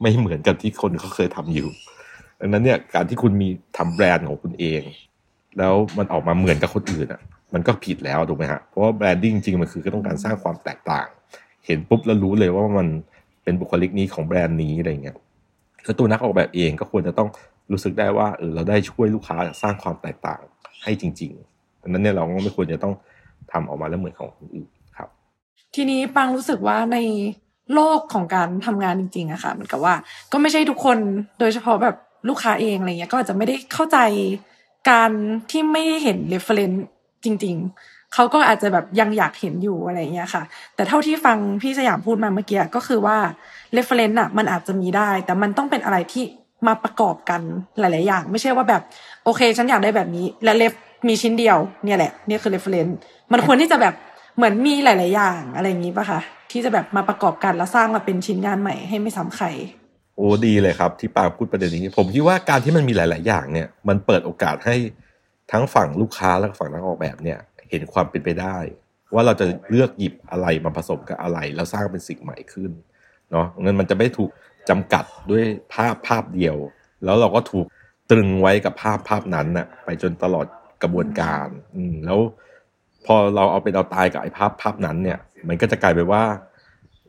ไม่เหมือนกับที่คนเขาเคยทำอยู่ดังนั้นเนี่ยการที่คุณมีทำแบรนด์ของคุณเอง แล้วมันออกมาเหมือนกับคนอื่นอะมันก็ผิดแล้วถูกไหมฮะเพราะว่า branding จริงมันคือก็ต้องการสร้างความแตกต่าง เห็นปุ๊บแล้วรู้เลยว่ามันเป็นบุคลิกนี้ของแบรนด์นี้อะไรเงี้ยแล้วตัวนักออกแบบเองก็ควรจะต้องรู้สึกได้ว่าเออเราได้ช่วยลูกค้าสร้างความแตกต่างให้จริงๆดังนั้นเนี่ยเราก็ไม่ควรจะต้องทำออกมาแล้วเหมือนของคนอื่นครับ ทีนี้ปังรู้สึกว่าในโลกของการทำงานจริงๆอะค่ะเหมือนกับว่า ก็ไม่ใช่ทุกคนโดยเฉพาะแบบลูกค้าเองอะไรเงี้ยก็อาจจะไม่ได้เข้าใจ การที่ไม่เห็น reference จริง ๆ เขาก็อาจจะแบบยังอยากเห็นอยู่อะไรเงี้ยค่ะ แต่เท่าที่ฟังพี่สยามพูดมาเมื่อกี้ก็คือว่า reference อะมันอาจจะมีได้ แต่มันต้องเป็นอะไรที่มาประกอบกันหลาย ๆ อย่าง ไม่ใช่ว่าแบบโอเค ฉันอยากได้แบบนี้ และเลฟมีชิ้นเดียวเนี่ยแหละนี่คือ reference มันควรที่จะแบบเหมือนมีหลาย ๆ อย่างอะไรอย่างนี้ป่ะคะที่จะแบบมาประกอบกันแล้วสร้างมาเป็นชิ้นงานใหม่ให้ไม่ซ้ำใคร โอ้ดีเลยครับ ที่ปาพูดประเด็นนี้ ผมคิดว่าการที่มันมีหลาย ๆ อย่างเนี่ย มันเปิดโอกาสให้ทั้งฝั่งลูกค้าและฝั่งนักออกแบบเนี่ย เห็นความเป็นไปได้ ว่าเราจะเลือกหยิบอะไรมาผสมกับอะไร แล้วสร้างเป็นสิ่งใหม่ขึ้นเนาะเงินมันจะไม่ถูกจำกัดด้วยภาพภาพเดียว แล้วเราก็ถูกตรึงไว้กับภาพภาพนั้นน่ะ ไปจนตลอดกระบวนการ อืมแล้วพอเราเอาเป็นเอาตายกับไอ้ภาพภาพนั้นเนี่ย มันก็จะกลายไปว่า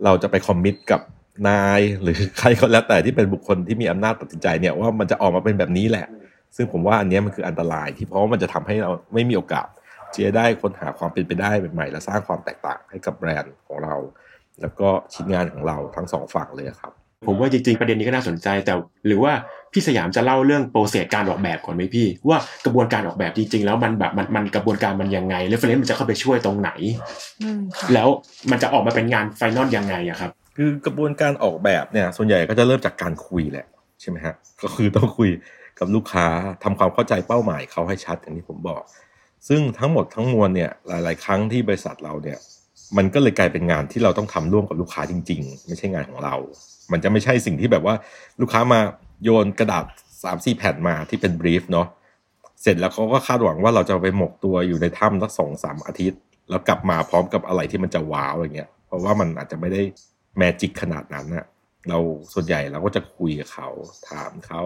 เราจะไปคอมมิตกับ นายหรือใครก็แล้วแต่ที่เป็นบุคคลที่มีอำนาจตัดสินใจเนี่ยว่ามันจะออกมาเป็นแบบนี้แหละ ซึ่งผมว่าอันเนี้ยมันคืออันตรายที่เพราะว่ามันจะทำให้เราไม่มีโอกาสที่จะได้ค้นหาความเป็นไปได้ใหม่ๆและสร้างความแตกต่างให้กับแบรนด์ของเรา แล้วก็ชิ้นงานของเราทั้งสองฝั่งเลยครับผมว่าจริงๆประเด็นนี้ก็น่าสนใจแต่หรือว่าพี่สยามจะเล่าเรื่อง process การออกแบบก่อนไหมพี่ ว่ากระบวนการออกแบบจริงๆแล้วมันแบบมันมันกระบวนการมันยังไง reference มันจะเข้าไปช่วยตรงไหนอืมค่ะแล้วมันจะออกมาเป็นงาน final ยังไงอะครับ คือกระบวนการออกแบบเนี่ย ส่วนใหญ่ก็จะเริ่มจากการคุยแหละใช่ไหมฮะก็คือต้องคุยกับลูกค้าทำความเข้าใจเป้าหมายเขาให้ชัดอย่างที่ผมบอก ซึ่งทั้งหมดทั้งมวลเนี่ยหลาย ๆ ครั้งที่บริษัทเราเนี่ย มันก็เลยกลายเป็นงานที่เราต้องทำร่วมกับลูกค้าจริง ๆ ไม่ใช่งานของเรา มันจะไม่ใช่สิ่งที่แบบว่าลูกค้ามาโยนกระดาษสามสี่แผ่นมาที่เป็นบรีฟเนาะเสร็จแล้วเขาก็คาดหวังว่าเราจะไปหมกตัวอยู่ในถ้ำสักสองสามอาทิตย์ แล้วกลับมาพร้อมกับอะไรที่มันจะว้าวอะไรเงี้ยเพราะว่ามันอาจจะไม่ได้ แมจิกขนาดนั้นนะเราส่วนใหญ่เราก็จะคุยกับเขา ถามเขา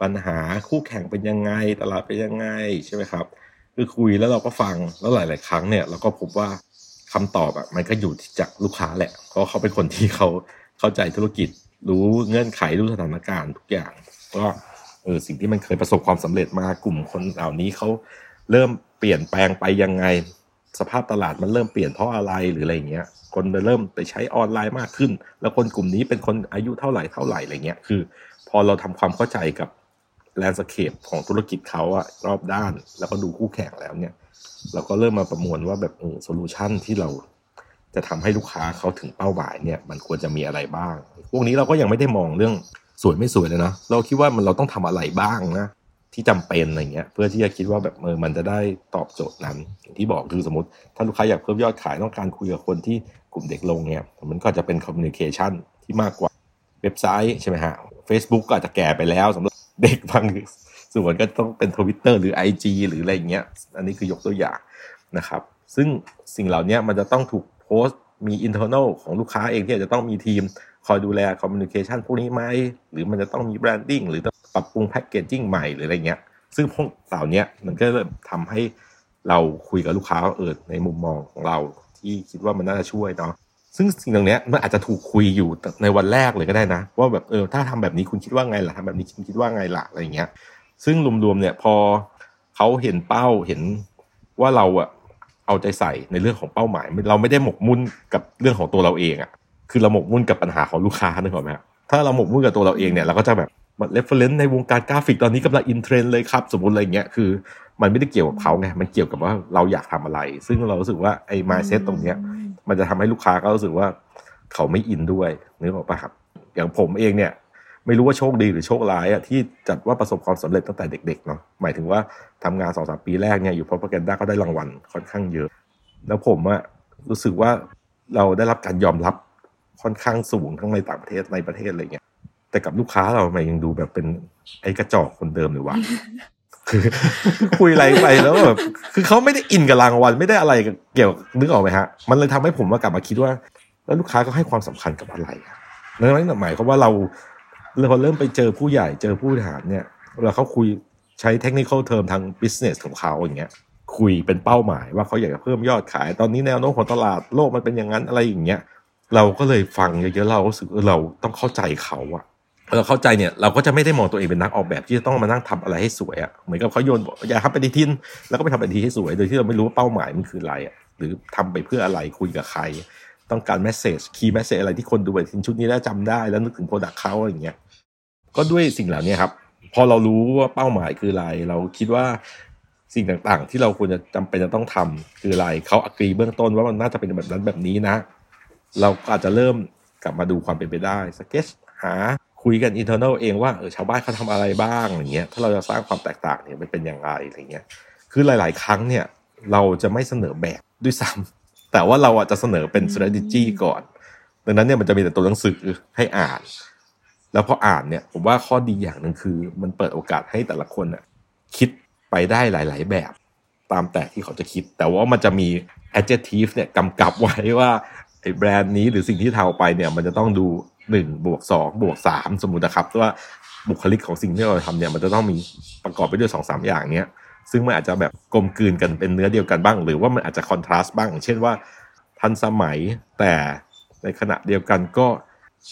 ปัญหาคู่แข่งเป็นยังไงตลาดเป็นยังไงใช่ไหมครับ คือคุยแล้วเราก็ฟังแล้วหลาย ๆ ครั้งเนี่ยเราก็พบว่าคำตอบอะมันก็อยู่ที่จากลูกค้าแหละ เพราะเขาเป็นคนที่เขาเข้าใจธุรกิจ รู้เงื่อนไขรู้สถานการณ์ทุกอย่างก็เออสิ่งที่มันเคยประสบความสำเร็จมากลุ่มคนเหล่านี้เขาเริ่มเปลี่ยนแปลงไปยังไง สภาพตลาดมันเริ่มเปลี่ยนเพราะอะไรหรืออะไรเงี้ย คนเริ่มไปใช้ออนไลน์มากขึ้น แล้วคนกลุ่มนี้เป็นคนอายุเท่าไหร่เท่าไหร่อะไรเงี้ยคือ พอเราทำความเข้าใจกับ landscape ของธุรกิจเขาอะรอบด้าน แล้วก็ดูคู่แข่งแล้วเนี่ย เราก็เริ่มมาประมวลว่าแบบ solution ที่เราจะทำให้ลูกค้าเขาถึงเป้าหมายเนี่ย มันควรจะมีอะไรบ้าง พวกนี้เราก็ยังไม่ได้มองเรื่องสวยไม่สวยเลยนะเราคิดว่ามันเราต้องทำอะไรบ้างนะ ที่จำเป็นอะไรเงี้ยเพื่อที่จะคิดว่าแบบเออมันจะได้ตอบโจทย์นั้นอย่างที่บอกคือสมมติ ถ้าลูกค้าอยากเพิ่มยอดขายต้องการคุยกับคนที่กลุ่มเด็กลงเนี่ยมันก็จะเป็น communication ที่มากกว่าเว็บไซต์ใช่ไหมฮะ Facebook ก็อาจจะแก่ไปแล้วสำหรับเด็กบางส่วนก็ต้องเป็นทวิตเตอร์หรือ IG หรืออะไรเงี้ยอันนี้คือยกตัวอย่างนะครับ ซึ่งสิ่งเหล่านี้มันจะต้องถูกโพสต์มี internal ของลูกค้าเองที่อาจจะต้องมีทีมคอยดูแล communication พวกนี้ไหมหรือมันจะต้องมีแบรนดิ้งหรือต้อง ปรับปรุงแพคเกจจิ้งใหม่หรืออะไรเงี้ย ซึ่งพวกเหล่านี้มันก็เริ่มทำให้เราคุยกับลูกค้าเออในมุมมองของเราที่คิดว่ามันน่าจะช่วยเนาะซึ่งสิ่งตรงนี้มันอาจจะถูกคุยอยู่ในวันแรกเลยก็ได้นะ ว่าแบบเออถ้าทำแบบนี้คุณคิดว่าไงล่ะทำแบบนี้คุณคิดว่าไงล่ะอะไรเงี้ย ซึ่งรวมๆเนี่ยพอเขาเห็นเป้าเห็นว่าเราอะเอาใจใส่ในเรื่องของเป้าหมาย เราไม่ได้หมกมุ่นกับเรื่องของตัวเราเองอะคือเราหมกมุ่นกับปัญหาของลูกค้านึกออกไหมครับถ้าเราหมกมุ่นกับตัวเราเองเนี่ยเราก็จะแบบ มัน reference ในวงการกราฟิกตอนนี้กำลัง in trend เลยครับ สมมติอะไรเงี้ยคือ มันไม่ได้เกี่ยวกับเขาไงมันเกี่ยวกับว่าเราอยากทำอะไร ซึ่งเรารู้สึกว่าไอ้ mindset ตรงเนี้ย มันจะทำให้ลูกค้าก็รู้สึกว่าเขาไม่อินด้วยนึกออกปะครับ อย่างผมเองเนี่ยไม่รู้ว่าโชคดีหรือโชคร้ายอะที่จัดว่าประสบความสำเร็จตั้งแต่เด็กๆเนาะหมายถึงว่าทำงานสองสามปีแรกเนี่ยอยู่ Propaganda ก็ได้รางวัลค่อนข้างเยอะ แล้วผมอะรู้สึกว่าเราได้รับการยอมรับค่อนข้างสูงทั้งในต่างประเทศในประเทศอะไรเงี้ย แต่กับลูกค้าเราทำไมยังดูแบบเป็นไอ้กระจอกคนเดิมหรือวะคือคุยอะไรไปแล้วแบบคือเขาไม่ได้อินกับรางวัลไม่ได้อะไรเกี่ยวนึกออกไหมฮะ มันเลยทำให้ผมมากลับมาคิดว่า แล้วลูกค้าก็ให้ความสำคัญกับอะไรอะนั่นหมายความว่าเราเราเริ่มไปเจอผู้ใหญ่เจอผู้บริหารเนี่ยเราเขาคุยใช้เทคนิคเทอมทาง business ของเขาอย่างเงี้ย คุยเป็นเป้าหมายว่าเขาอยากจะเพิ่มยอดขาย ตอนนี้แนวโน้มของตลาดโลกมันเป็นอย่างนั้นอะไรอย่างเงี้ย เราก็เลยฟังเยอะๆเรารู้สึกเราต้องเข้าใจเขาอะ เราเข้าใจเนี่ยเราก็จะไม่ได้มองตัวเองเป็นนักออกแบบที่จะต้องมานั่งทำอะไรให้สวยอะเหมือนกับเขาโยนอย่าทำปฏิทิน แล้วก็ไปทำปฏิทินให้สวย โดยที่เราไม่รู้ว่าเป้าหมายมันคืออะไรอะหรือทำไปเพื่ออะไรคุยกับใคร ต้องการ message key message อะไรที่คนดูปฏิทินชุดนี้แล้วจำได้ แล้วนึกถึง product เขาอะไรอย่างเงี้ยก็ด้วยสิ่งเหล่านี้ครับพอเรารู้ว่าเป้าหมายคืออะไร เราคิดว่าสิ่งต่างๆ ที่เราควรจะจำเป็นจะต้องทำคืออะไรเขา agree เบื้องต้นว่ามันน่าจะเป็นแบบนั้นแบบนี้นะ เราก็อาจจะเริ่มกลับมาดูความเป็นไปได้สเก็ตหา คุยกัน internal เองว่าเออชาวบ้านเขาทำอะไรบ้างอย่างเงี้ยถ้าเราจะสร้างความแตกต่างเนี่ยมันเป็นอย่างไรอะไรเงี้ยคือหลาย ๆ ครั้งเนี่ยเราจะไม่เสนอแบบด้วยซ้ำแต่ว่าเราอาจจะเสนอเป็น strategy ก่อนดังนั้นเนี่ยมันจะมีแต่ตัวหนังสือให้อ่าน แล้วพออ่านเนี่ยผมว่าข้อดีอย่างหนึ่งคือ มันเปิดโอกาสให้แต่ละคนน่ะคิดไปได้หลาย ๆ แบบ ตามแต่ที่เขาจะคิด แต่ว่ามันจะมี adjective เนี่ยกำกับไว้ว่าไอ้แบรนด์นี้หรือสิ่งที่ทำไปเนี่ยมันจะต้องดู หนึ่งบวกสองบวกสามสมมตินะครับว่าบุคลิกของสิ่งที่เราทำเนี่ยมันจะต้องมีประกอบไปด้วยสองสามอย่างเนี้ยซึ่งมันอาจจะแบบกลมกลืนกันเป็นเนื้อเดียวกันบ้าง หรือว่ามันอาจจะคอนทราสต์บ้าง เช่นว่าทันสมัยแต่ในขณะเดียวกันก็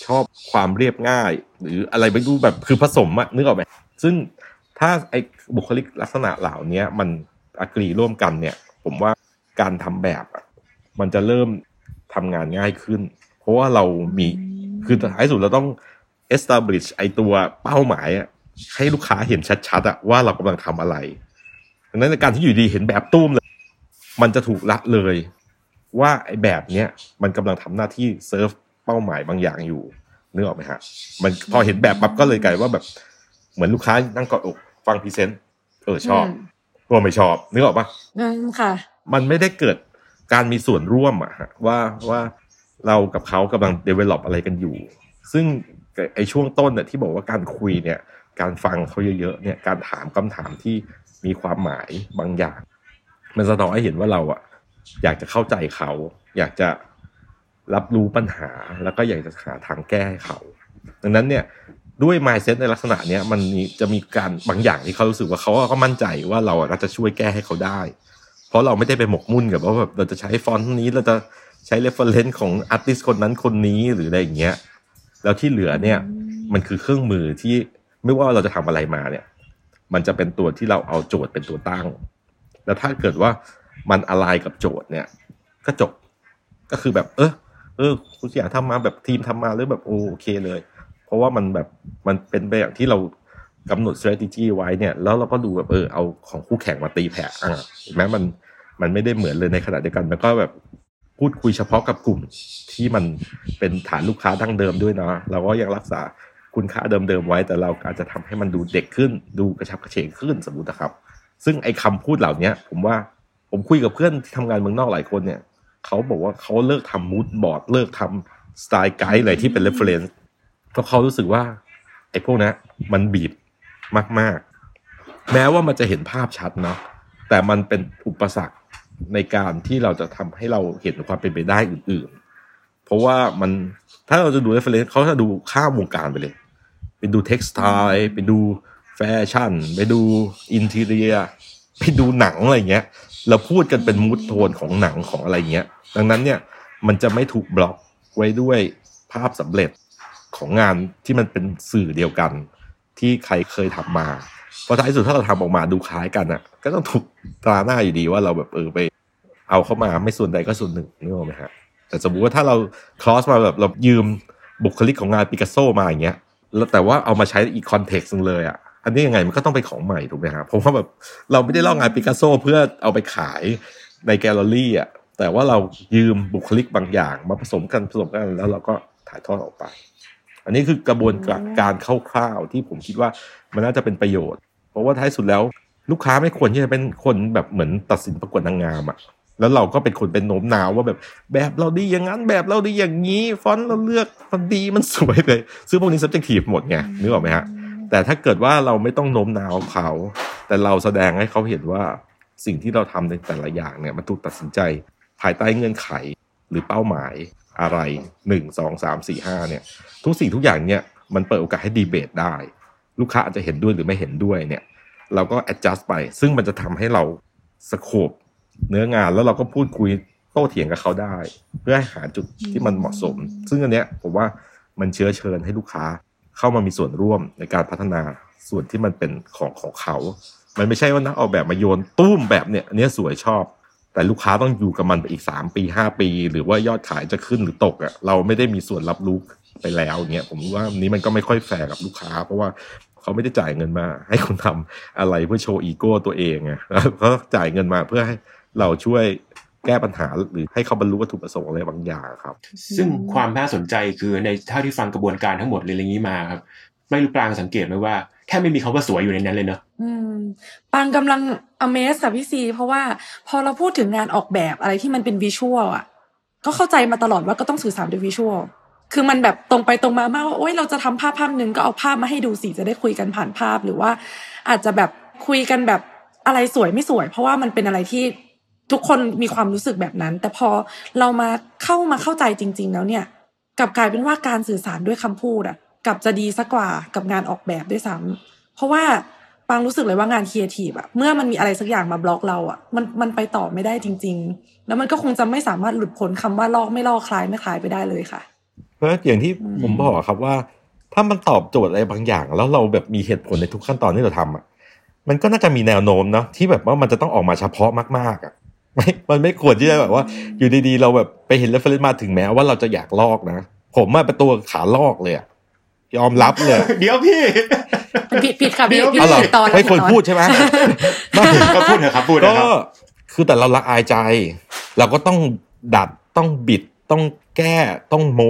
ชอบความเรียบง่าย หรืออะไรไม่รู้แบบคือผสมอะนึกออกไหมซึ่งถ้าไอ้บุคลิกลักษณะเหล่านี้มันอกรีร่วมกันเนี่ย ผมว่าการทำแบบอะมันจะเริ่มทำงานง่ายขึ้น เพราะว่าเรามี คือท้ายสุดเราต้อง establish ไอตัวเป้าหมายอะให้ลูกค้าเห็นชัดๆอะว่าเรากำลังทำอะไรดังนั้นในการที่อยู่ดีเห็นแบบตู้มเลย มันจะถูกละเลย ว่าไอแบบเนี้ยมันกำลังทำหน้าที่เซิร์ฟเป้าหมายบางอย่างอยู่นึกออกไหมฮะ มันพอเห็นแบบปั๊บก็เลยกลายว่าแบบเหมือนลูกค้านั่งกอดอกฟัง present เออชอบหรือไม่ชอบนึกออกปะอืมค่ะ มันไม่ได้เกิดการมีส่วนร่วมอะฮะว่าว่า เรากับเขากำลัง develop อะไรกันอยู่ ซึ่งไอช่วงต้นเนี่ยที่บอกว่าการคุยเนี่ยการฟังเขาเยอะๆเนี่ยการถามคำถามที่มีความหมายบางอย่าง มันสะท้อนให้เห็นว่าเราอะอยากจะเข้าใจเขา อยากจะรับรู้ปัญหาแล้วก็อยากจะหาทางแก้ให้เขา ดังนั้นเนี่ยด้วย mindset ในลักษณะเนี้ยมันมจะมีการบางอย่างที่เขารู้สึกว่าเขาก็มั่นใจว่าเราก็จะช่วยแก้ให้เขาได้ เพราะเราไม่ได้ไปหมกมุ่นกับว่าแบบเราจะใช้ฟอนต์นี้เราจะ ใช้ reference ของอาร์ติสคนนั้นคนนี้หรืออะไรอย่างเงี้ย แล้วที่เหลือเนี่ยมันคือเครื่องมือที่ไม่ว่าเราจะทำอะไรมาเนี่ย มันจะเป็นตัวที่เราเอาโจทย์เป็นตัวตั้ง แล้วถ้าเกิดว่ามันอะไรกับโจทย์เนี่ย ก็จบก็คือแบบ เออเออคุณเสียทำมาแบบทีมทำมาแล้วแบบโอเคเลย เพราะว่ามันแบบมันเป็นไปอย่างที่เรากำหนด strategy ไว้เนี่ย แล้วเราก็ดูแบบเออเอาของคู่แข่งมาตีแผ่อ่าเห็นไหมมันมันไม่ได้เหมือนเลยในขณะเดียวกัน แล้วก็แบบ พูดคุยเฉพาะกับกลุ่มที่มันเป็นฐานลูกค้าดั้งเดิมด้วยเนาะเราก็ยังรักษาคุณค่าเดิมๆไว้ แต่เราอาจจะทำให้มันดูเด็กขึ้น ดูกระฉับกระเฉงขึ้นสมมตินะครับ ซึ่งไอ้คำพูดเหล่าเนี้ยผมว่าผมคุยกับเพื่อนที่ทำงานเมืองนอกหลายคนเนี่ยเขาบอกว่าเขาเลิกทำ mood board เลิกทำ style guide อะไรที่เป็น reference เพราะเขารู้สึกว่าไอ้พวกนั้นมันบีบมาก ๆ แม้ว่ามันจะเห็นภาพชัดเนาะแต่มันเป็นอุปสรรค ในการที่เราจะทำให้เราเห็นความเป็นไปได้อื่น ๆ เพราะว่ามันถ้าเราจะดู reference เขาจะดูข้ามวงการไปเลย ไปดู textile ไปดูแฟชั่น ไปดู interior ไปดูหนังอะไรเงี้ย เราพูดกันเป็น mood tone ของหนังของอะไรเงี้ย ดังนั้นเนี่ยมันจะไม่ถูกบล็อกไว้ด้วยภาพสำเร็จของงานที่มันเป็นสื่อเดียวกัน ที่ใครเคยทำมา เพราะท้ายสุดถ้าเราทำออกมาดูคล้ายกันอะ ก็ต้องถูกตราหน้าอยู่ดีว่าเราแบบเออไป เอาเข้ามาไม่ส่วนใดก็ส่วนหนึ่งนึกออกไหมฮะแต่สมมุติว่าถ้าเรา cross มาแบบเรายืมบุคลิกของงานปิกัสโซมาอย่างเงี้ยแล้วแต่ว่าเอามาใช้อีก context นึงเลยอะอันนี้ยังไงมันก็ต้องเป็นของใหม่ถูกไหมครับผมว่าแบบเราไม่ได้ลอกงานปิกัสโซเพื่อเอาไปขายในแกลเลอรี่อะแต่ว่าเรายืมบุคลิกบางอย่าง มาผสมกันผสมกันแล้วเราก็ถ่ายทอดออกไป อันนี้คือกระบวนการคร่าวๆที่ผมคิดว่ามันน่าจะเป็นประโยชน์ เพราะว่าท้ายสุดแล้วลูกค้าไม่ควรที่จะเป็นคนแบบเหมือนตัดสินประกวดนางงามอะแล้วเราก็เป็นคนเป็นโน้มน้าวว่าแบบแบบเราดีอย่างนั้นแบบเราดีอย่างนี้ ฟอนต์เราเลือกมันดีมันสวยเลยซึ่งพวกนี้ subjective หมดไงนึกออกไหมฮะ แต่ถ้าเกิดว่าเราไม่ต้องโน้มน้าวเขา แต่เราแสดงให้เขาเห็นว่าสิ่งที่เราทำในแต่ละอย่างเนี่ยมันถูกตัดสินใจ ภายใต้เงื่อนไขหรือเป้าหมาย อะไรหนึ่งสองสามสี่ห้าเนี่ย ทุกสิ่งทุกอย่างเนี่ยมันเปิดโอกาสให้ดีเบตได้ ลูกค้าอาจจะเห็นด้วยหรือไม่เห็นด้วยเนี่ย เราก็ adjust ไป ซึ่งมันจะทำให้เราสโคบเนื้องานแล้วเราก็พูดคุยโต้เถียงกับเขาได้ เพื่อให้หาจุดที่มันเหมาะสม ซึ่งอันเนี้ยผมว่ามันเชื้อเชิญให้ลูกค้าเข้ามามีส่วนร่วมในการพัฒนาส่วนที่มันเป็นของของเขา มันไม่ใช่ว่านักออกแบบมาโยนตุ้มแบบเนี้ยอันนี้สวยชอบ แต่ลูกค้าต้องอยู่กับมันไปอีกสามปีห้าปี หรือว่ายอดขายจะขึ้นหรือตกอะเราไม่ได้มีส่วนรับรู้ไปแล้วเงี้ยผมว่านี้มันก็ไม่ค่อยแฟร์กับลูกค้า เพราะว่าเขาไม่ได้จ่ายเงินมา ให้คุณทำอะไรเพื่อโชว์อีโก้ตัวเองไงเขาจ่ายเงินมาเพื่อให้เราช่วยแก้ปัญหาหรือให้เขาบรรลุวัตถุประสงค์อะไรบางอย่างครับ ซึ่งความน่าสนใจคือในเท่าที่ฟังกระบวนการทั้งหมดเลยอย่างนี้มาครับ ไม่รู้ปรางสังเกตไหมว่า แทบไม่มีคาว่าสวยอยู่ในนั้นเลยเนอะอืมปางกำลัง amaze กับพี่ซี เพราะว่าพอเราพูดถึงงานออกแบบอะไรที่มันเป็นวิชวลอะก็เข้าใจมาตลอดว่าก็ต้องสื่อสารด้วยวิชวลคือมันแบบตรงไปตรงมามากว่าโอ๊ยเราจะทำภาพภาพหนึ่งก็เอาภาพมาให้ดูสิจะได้คุยกันผ่านภาพหรือว่า อาจจะแบบคุยกันแบบอะไรสวยไม่สวย เพราะว่ามันเป็นอะไรที่ทุกคนมีความรู้สึกแบบนั้น แต่พอเรามาเข้ามาเข้าใจจริง ๆ แล้วเนี่ย กลับกลายเป็นว่าการสื่อสารด้วยคำพูดอะ กลับจะดีซะกว่ากับงานออกแบบด้วยซ้ำเพราะว่าปางรู้สึกเลยว่างานครีเอทีฟอะเมื่อมันมีอะไรสักอย่างมาบล็อกเราอะมันมันไปต่อไม่ได้จริง ๆ แล้วมันก็คงจะไม่สามารถหลุดพ้นคำว่าลอกไม่ลอกคล้ายไม่คล้ายไปได้เลยค่ะ เพราะอย่างที่ผมบอกครับว่า ถ้ามันตอบโจทย์อะไรบางอย่าง แล้วเราแบบมีเหตุผลในทุกขั้นตอนที่เราทำอะมันก็น่าจะมีแนวโน้มเนาะที่แบบว่ามันจะต้องออกมาเฉพาะมากๆอะไม่มันไม่ควรที่จะแบบว่า อยู่ดีๆ เราแบบไปเห็นเรฟเฟรนซ์มาถึงแม้ว่าเราจะอยากลอกนะ ผมมาเป็นตัวขาลอกเลยอะ ยอมรับเลยเดี๋ยวพี่ผิดผิดค่ะพี่พี่เอาเหรอผิดตอนไม่ควรผิตอนพูดใช่ไหมไม่ก็พูดเถอะครับพูดก็นะครับคือแต่เราละอายใจ เราก็ต้องดัดต้องบิดต้องแก้ต้องโม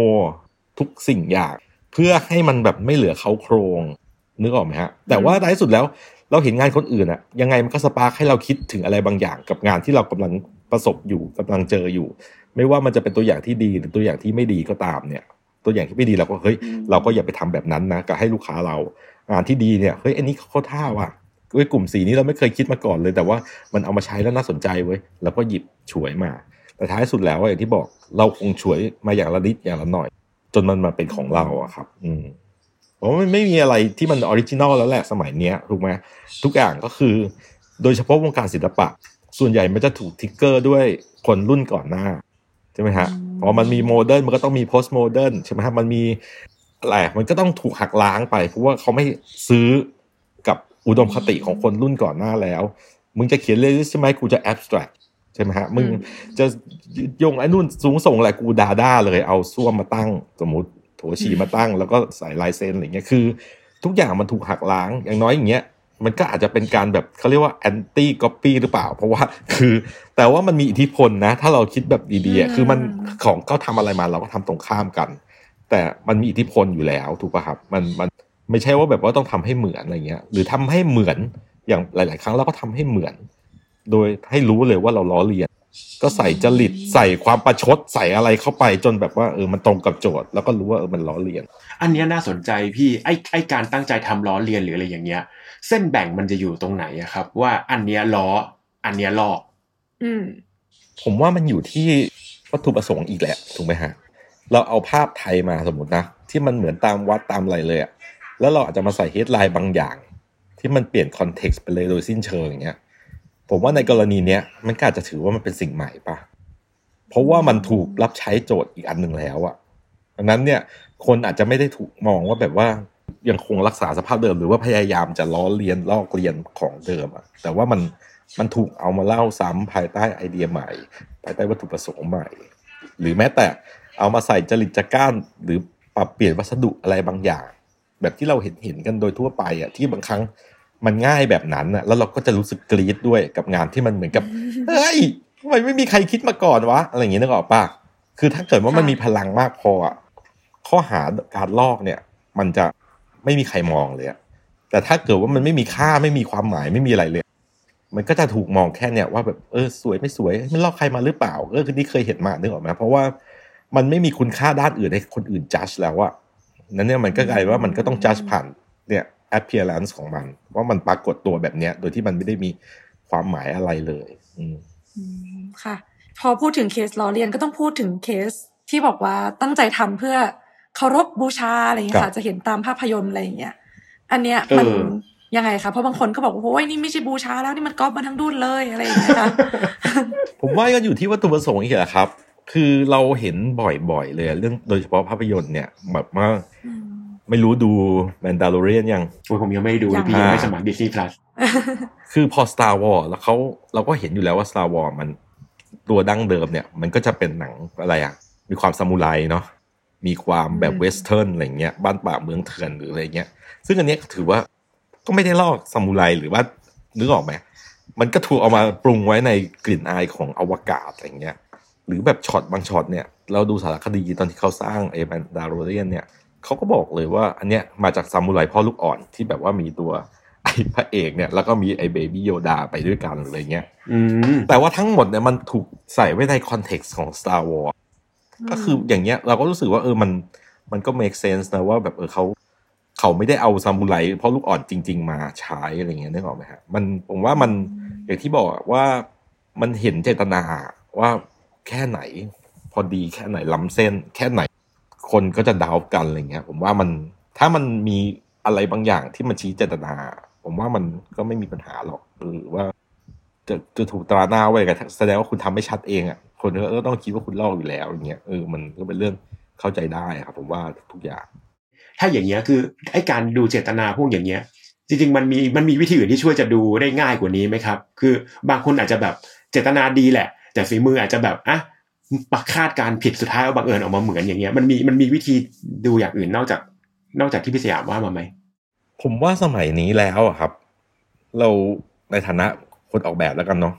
ทุกสิ่งอย่าง เพื่อให้มันแบบไม่เหลือเขาโครงนึกออกไหมฮะ แต่ว่าท้ายสุดแล้วเราเห็นงานคนอื่นอะยังไงมันก็สปาร์คให้เราคิดถึงอะไรบางอย่างกับงานที่เรากำลังประสบอยู่กำลังเจออยู่ ไม่ว่ามันจะเป็นตัวอย่างที่ดีหรือตัวอย่างที่ไม่ดีก็ตามเนี่ย ตัวอย่างที่ไม่ดีเราก็เฮ้ยเราก็อย่าไปทำแบบนั้นนะก็ให้ลูกค้าเรางานที่ดีเนี่ยเฮ้ยอันนี้เขาท่าว่ะเว้ยกลุ่มสีนี้เราไม่เคยคิดมาก่อนเลย แต่ว่ามันเอามาใช้แล้วน่าสนใจเว้ยเราก็หยิบฉวยมา แต่ท้ายสุดแล้วอะอย่างที่บอกเราคงฉวยมาอย่างละนิดอย่างละหน่อย จนมันมาเป็นของเราอะครับ อืมเพราะว่ามันไม่มีอะไรที่มัน original แล้วแหละสมัยเนี้ยถูกไหมทุกอย่างก็คือ โดยเฉพาะวงการศิลปะ ส่วนใหญ่มันจะถูก trigger ด้วยคนรุ่นก่อนหน้า ใช่ไหมฮะ พอมันมี modern มันก็ต้องมี postmodern ใช่ไหมฮะมันมีอะไรมันก็ต้องถูกหักล้างไป เพราะว่าเขาไม่ซื้อกับอุดมคติของคนรุ่นก่อนหน้าแล้ว มึงจะเขียนเลยใช่ไหมกูจะ abstract ใช่ไหมฮะมึงจะยกไอ้นู่นสูงส่งอะไรกู Dada เลยเอาส้วมมาตั้งสมมติโถฉี่มาตั้ง แล้วก็ใส่ลายเซ็นอะไรเงี้ยคือ ทุกอย่างมันถูกหักล้างอย่างน้อยอย่างเงี้ย มันก็อาจจะเป็นการแบบเขาเรียกว่า anti copy หรือเปล่า เพราะว่าคือ แต่ว่ามันมีอิทธิพลนะ ถ้าเราคิดแบบดีๆอะคือมันของเขาทำอะไรมาเราก็ทำตรงข้ามกัน แต่มันมีอิทธิพลอยู่แล้วถูกป่ะครับมันมันไม่ใช่ว่าแบบว่าต้องทำให้เหมือนอะไรเงี้ย หรือทำให้เหมือนอย่างหลาย ๆ ครั้งเราก็ทำให้เหมือน โดยให้รู้เลยว่าเราล้อเลียน ก็ใส่จริตใส่ความประชดใส่อะไรเข้าไปจนแบบว่าเออมันตรงกับโจทย์ แล้วก็รู้ว่าเออมันล้อเลียน อันเนี้ยน่าสนใจพี่ไอ้ไอ้การตั้งใจทำล้อเลียนหรืออะไรอย่างเงี้ย เส้นแบ่งมันจะอยู่ตรงไหนอะครับ ว่าอันเนี้ยล้อ อันเนี้ยลอกอืมผมว่ามันอยู่ที่วัตถุประสงค์อีกแหละถูกไหมฮะเราเอาภาพไทยมาสมมตินะ ที่มันเหมือนตามวัดตามอะไรเลยอะแล้วเราอาจจะมาใส่เฮดไลน์บางอย่าง ที่มันเปลี่ยนคอนเท็กซ์ไปเลยโดยสิ้นเชิงอย่างเงี้ย ผมว่าในกรณีเนี้ยมันก็อาจจะถือว่ามันเป็นสิ่งใหม่ปะเพราะว่ามันถูกรับใช้โจทย์อีกอันหนึ่งแล้วอะดังนั้นเนี่ยคนอาจจะไม่ได้ถูกมองว่าแบบว่ายังคงรักษาสภาพเดิมหรือว่าพยายามจะล้อเลียนลอกเลียนของเดิมอะแต่ว่ามันมันถูกเอามาเล่าซ้ำภายใต้ไอเดียใหม่ ภายใต้วัตถุประสงค์ใหม่ หรือแม้แต่เอามาใส่จริตจักร้านหรือปรับเปลี่ยนวัสดุอะไรบางอย่าง แบบที่เราเห็นเห็นกันโดยทั่วไปอะที่บางครั้ง มันง่ายแบบนั้นอะแล้วเราก็จะรู้สึกกรี๊ดด้วยกับงานที่มันเหมือนกับเฮ้ยทำไมไม่มีใครคิดมาก่อนวะอะไรอย่างเงี้ยนึกออกปะคือถ้าเกิดว่ามันค่ะมีพลังมากพออะข้อหาการลอกเนี่ย มันจะไม่มีใครมองเลยอะแต่ถ้าเกิดว่ามันไม่มีค่าไม่มีความหมายไม่มีอะไรเลย มันก็จะถูกมองแค่เนี่ยว่าแบบเออสวยไม่สวยมันลอกใครมาหรือเปล่าเออคือนี่เคยเห็นมานึกออกไหมเพราะว่ามันไม่มีคุณค่าด้านอื่นให้คนอื่นจัดแล้วอะนั้นเนี่ยมันก็กลายว่ามันก็ต้องจัดผ่านเนี่ย appearance ของมัน ว่ามันปรากฏตัวแบบเนี้ย โดยที่มันไม่ได้มีความหมายอะไรเลย อืมอืมค่ะ พอพูดถึงเคสล้อเลียนก็ต้องพูดถึงเคสที่บอกว่าตั้งใจทำเพื่อเคารพบูชาอะไรอย่างเงี้ยครัค่ะบจะเห็นตามภาพยนตร์อะไรอย่างเงี้ยอันเนี้ยมันเออยังไงคะเพราะบางคนก็บอกว่าโอ้ยนี่ไม่ใช่บูชาแล้วนี่มันก๊อปมาทั้งดุนเลยอะไรอย่างเงี้ยค่ะผมว่าก็อยู่ที่วัตถุประสงค์อีกแหละครับ คือเราเห็นบ่อยๆเลยอะเรื่องโดยเฉพาะภาพยนตร์เนี่ยแบบว่าอืม ไม่รู้ดูแมนดา l ลเรียนยังโอ้ยผมยังไม่ได้ดูเลยพี่ยังยังไม่สมัครดิสนีย์พลัสคือพอ Star Wars แล้วเขาเราก็เห็นอยู่แล้วว่า Star Wars มันตัวดั้งเดิมเนี่ย มันก็จะเป็นหนังอะไรอะมีความซามูไรเนาะมีความแบบอืมเวสเทิร์นอะไรเงี้ยบ้านป่าเมืองเถื่อนหรืออะไรเงี้ย ซึ่งอันเนี้ยถือว่าก็ไม่ได้ลอกซามูไรหรือว่านึกออกไหมมันก็ถูกเอามาปรุงไว้ในกลิ่นอายของอวกาศอะไรเงี้ย หรือแบบช็อตบางช็อตเนี่ย เราดูสารคดีตอนที่เขาสร้างไอ้ Mandalorian เนี่ย เขาก็บอกเลยว่าอันเนี้ยมาจากซามูไรพ่อลูกอ่อนที่แบบว่ามีตัวไอ้พระเอกเนี่ยแล้วก็มีไอ้ Baby Yoda ไปด้วยกันอะไรเงี้ยอืมแต่ว่าทั้งหมดเนี่ยมันถูกใส่ไว้ใน context ของ Star Wars ก็คืออย่างเงี้ยเราก็รู้สึกว่าเออมันมันก็ make sense นะว่าแบบเออเขาเขาไม่ได้เอาซามูไรเพราะลูกอ่อนจริง ๆ มาใช้อะไรเงี้ยนึกออกไหมฮะมันผมว่ามันอย่างที่บอกอะว่ามันเห็นเจตนาว่าแค่ไหน พอดีแค่ไหนล้ำเส้น แค่ไหน คนก็จะดาวกันอะไรเงี้ย ผมว่ามันถ้ามันมีอะไรบางอย่างที่มันชี้เจตนา ผมว่ามันก็ไม่มีปัญหาหรอกหรือว่า จะจะถูกตราหน้าไว้กันแสดงว่าคุณทำไม่ชัดเองอะคนก็ต้องคิดว่าคุณลอกอยู่แล้วอย่างเงี้ยเออมันก็เป็นเรื่องเข้าใจได้ครับ ผมว่าทุกอย่าง ถ้าอย่างเงี้ยคือไอ้การดูเจตนาพวกอย่างเงี้ย จริง ๆ มันมีมันมีวิธีอื่นที่ช่วยจะดูได้ง่ายกว่านี้ไหมครับ คือบางคนอาจจะแบบเจตนาดีแหละ แต่ฝีมืออาจจะแบบอะ ปักคาดการผิดสุดท้ายเอาบังเอิญออกมาเหมือนอย่างเงี้ยมันมีมันมีวิธีดูอย่างอื่นนอกจากนอกจากที่พี่สยามว่ามาไหมผมว่าสมัยนี้แล้วครับ เราในฐานะคนออกแบบแล้วกันเนาะ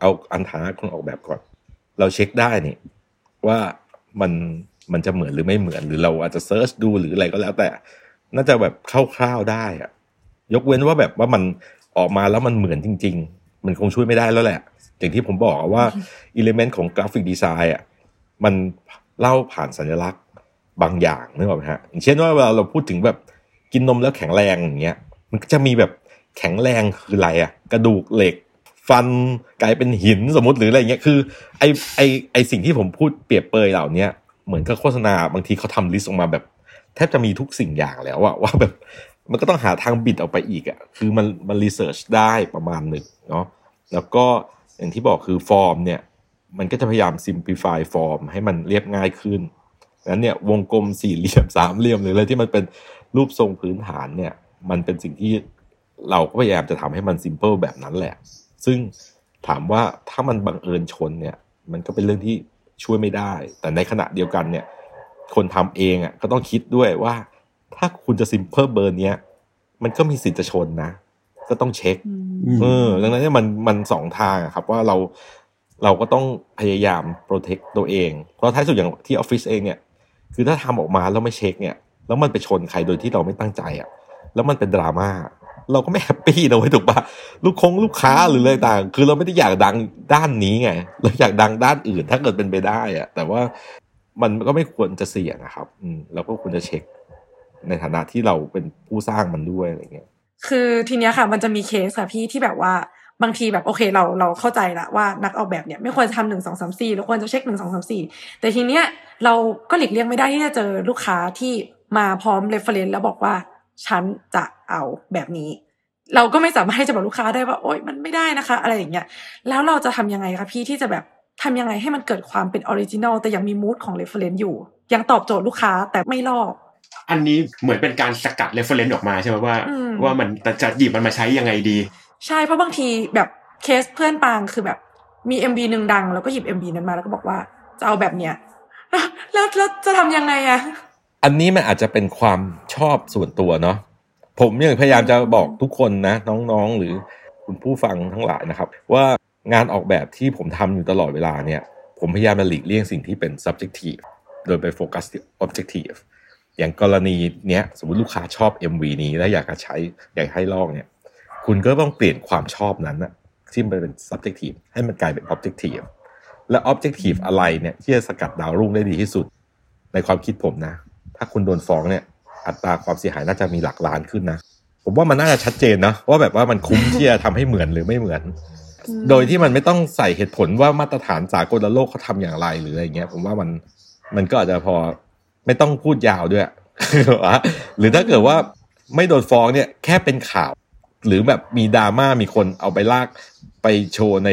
เอาอันฐานะคนออกแบบก่อน เราเช็คได้นี่ว่ามันมันจะเหมือนหรือไม่เหมือน หรือเราอาจจะเซิร์ชดูหรืออะไรก็แล้ว แต่น่าจะแบบคร่าวๆได้อะยกเว้นว่าแบบว่ามันออกมาแล้วมันเหมือนจริง ๆ มันคงช่วยไม่ได้แล้วแหละ อย่างที่ผมบอกอะว่า element ของ graphic design อะมันเล่าผ่านสัญลักษณ์บางอย่างนึกออกไหมฮะอย่างเช่นว่าเวลาเราพูดถึงแบบกินนมแล้วแข็งแรงอย่างเงี้ย มันก็จะมีแบบแข็งแรงคืออะไรอะ กระดูกเหล็ก ฟันกลายเป็นหินสมมติหรืออะไรเงี้ยคือไอ้ไอ้ไอ้สิ่งที่ผมพูดเปรียบเปรยเหล่าเนี้ยเหมือนกับโฆษณาบางทีเขาทำ list ออกมาแบบแทบจะมีทุกสิ่งอย่างแล้วอะว่าแบบมันก็ต้องหาทางบิดออกไปอีกอะคือมันมัน research ได้ประมาณหนึ่งเนาะแล้วก็ อย่างที่บอกคือฟอร์มเนี่ยมันก็จะพยายาม simplify form ให้มันเรียบง่ายขึ้นนั้นเนี่ยวงกลมสี่เหลี่ยมสามเหลี่ยมหรืออะไรที่มันเป็นรูปทรงพื้นฐานเนี่ย มันเป็นสิ่งที่เราก็พยายามจะทำให้มัน simple แบบนั้นแหละ ซึ่งถามว่าถ้ามันบังเอิญชนเนี่ย มันก็เป็นเรื่องที่ช่วยไม่ได้ แต่ในขณะเดียวกันเนี่ย คนทำเองอะก็ต้องคิดด้วยว่า ถ้าคุณจะ simple เบอร์เนี้ยมันก็มีสิทธิ์จะชนนะ ก็ต้องเช็คอืมอืมเออดังนั้นเนี่ยมันมันสองทางอะครับว่าเราเราก็ต้องพยายามโปรเทคตัวเอง เพราะท้ายสุดอย่างที่ออฟฟิศเองเนี่ย คือถ้าทำออกมาแล้วไม่เช็คเนี่ย แล้วมันไปชนใครโดยที่เราไม่ตั้งใจอะ่ะ แล้วมันเป็นดราม่า เราก็ไม่แฮปปี้นะเว้ยถูกปะลูกคงลูกค้าหรืออะไรต่าง คือเราไม่ได้อยากดังด้านนี้ไง เราอยากดังด้านอื่นถ้าเกิดเป็นไปได้อะแต่ว่ามันก็ไม่ควรจะเสี่ยงนะครับ อืมเราก็ควรจะเช็ค ในฐานะที่เราเป็นผู้สร้างมันด้วยอะไรเงี้ย คือทีเนี้ยค่ะ มันจะมีเคสค่ะพี่ที่แบบว่าบางทีแบบโอเคเราเราเข้าใจละว่านักออกแบบเนี่ยไม่ควรจะทำหนึ่งสองสามสี่เราควรจะเช็คหนึ่งสองสามสี่แต่ทีเนี้ยเราก็หลีกเลี่ยงไม่ได้ที่จะเจอลูกค้าที่มาพร้อม reference แล้วบอกว่าฉันจะเอาแบบนี้ เราก็ไม่สามารถให้จะบอกลูกค้าได้ว่า โอ๊ยมันไม่ได้นะคะ อะไรอย่างเงี้ยแล้วเราจะทำยังไงคะพี่ที่จะแบบทำยังไงให้มันเกิดความเป็น original แต่ยังมี mood ของ reference อยู่ ยังตอบโจทย์ลูกค้าแต่ไม่ลอก อันนี้เหมือนเป็นการสกัด reference ออกมาใช่ไหมว่าอืมว่ามันจะหยิบมันมาใช้ยังไงดี ใช่เพราะบางทีแบบเคสเพื่อนปางคือแบบมี MV หนึ่งดัง แล้วก็หยิบ MV นั้นมาแล้วก็บอกว่าจะเอาแบบเนี้ยแล้วแล้วจะทำยังไงอะอันนี้มันอาจจะเป็นความชอบส่วนตัวเนาะผมยังพยายามจะบอกทุกคนนะ น้องๆ หรือคุณผู้ฟังทั้งหลายนะครับ ว่างานออกแบบที่ผมทำอยู่ตลอดเวลาเนี่ย ผมพยายามจะหลีกเลี่ยงสิ่งที่เป็น subjective โดยไปโฟกัสที่ objective อย่างกรณีเนี้ยสมมติลูกค้าชอบ MV นี้แล้วอยากจะใช้อยากให้ลอกเนี่ย คุณก็ต้องเปลี่ยนความชอบนั้นนะที่มันเป็น subjective ให้มันกลายเป็น objective และ objective อะไรเนี่ยที่จะสกัดดาวรุ่งได้ดีที่สุด ในความคิดผมนะ ถ้าคุณโดนฟ้องเนี่ย อัตราความเสียหายน่าจะมีหลักล้านขึ้นนะผมว่ามันน่าจะชัดเจนนะว่าแบบว่ามันคุ้มที่จะทำให้เหมือนหรือไม่เหมือน โดยที่มันไม่ต้องใส่เหตุผลว่ามาตรฐานสากลโลกเขาทำอย่างไรหรืออะไรเงี้ย ผมว่ามันมันก็อาจจะพอ ไม่ต้องพูดยาวด้วยหรือถ้าเกิดว่าไม่โดนฟ้องเนี่ยแค่เป็นข่าว หรือแบบมีดราม่ามีคนเอาไปลากไปโชว์ใน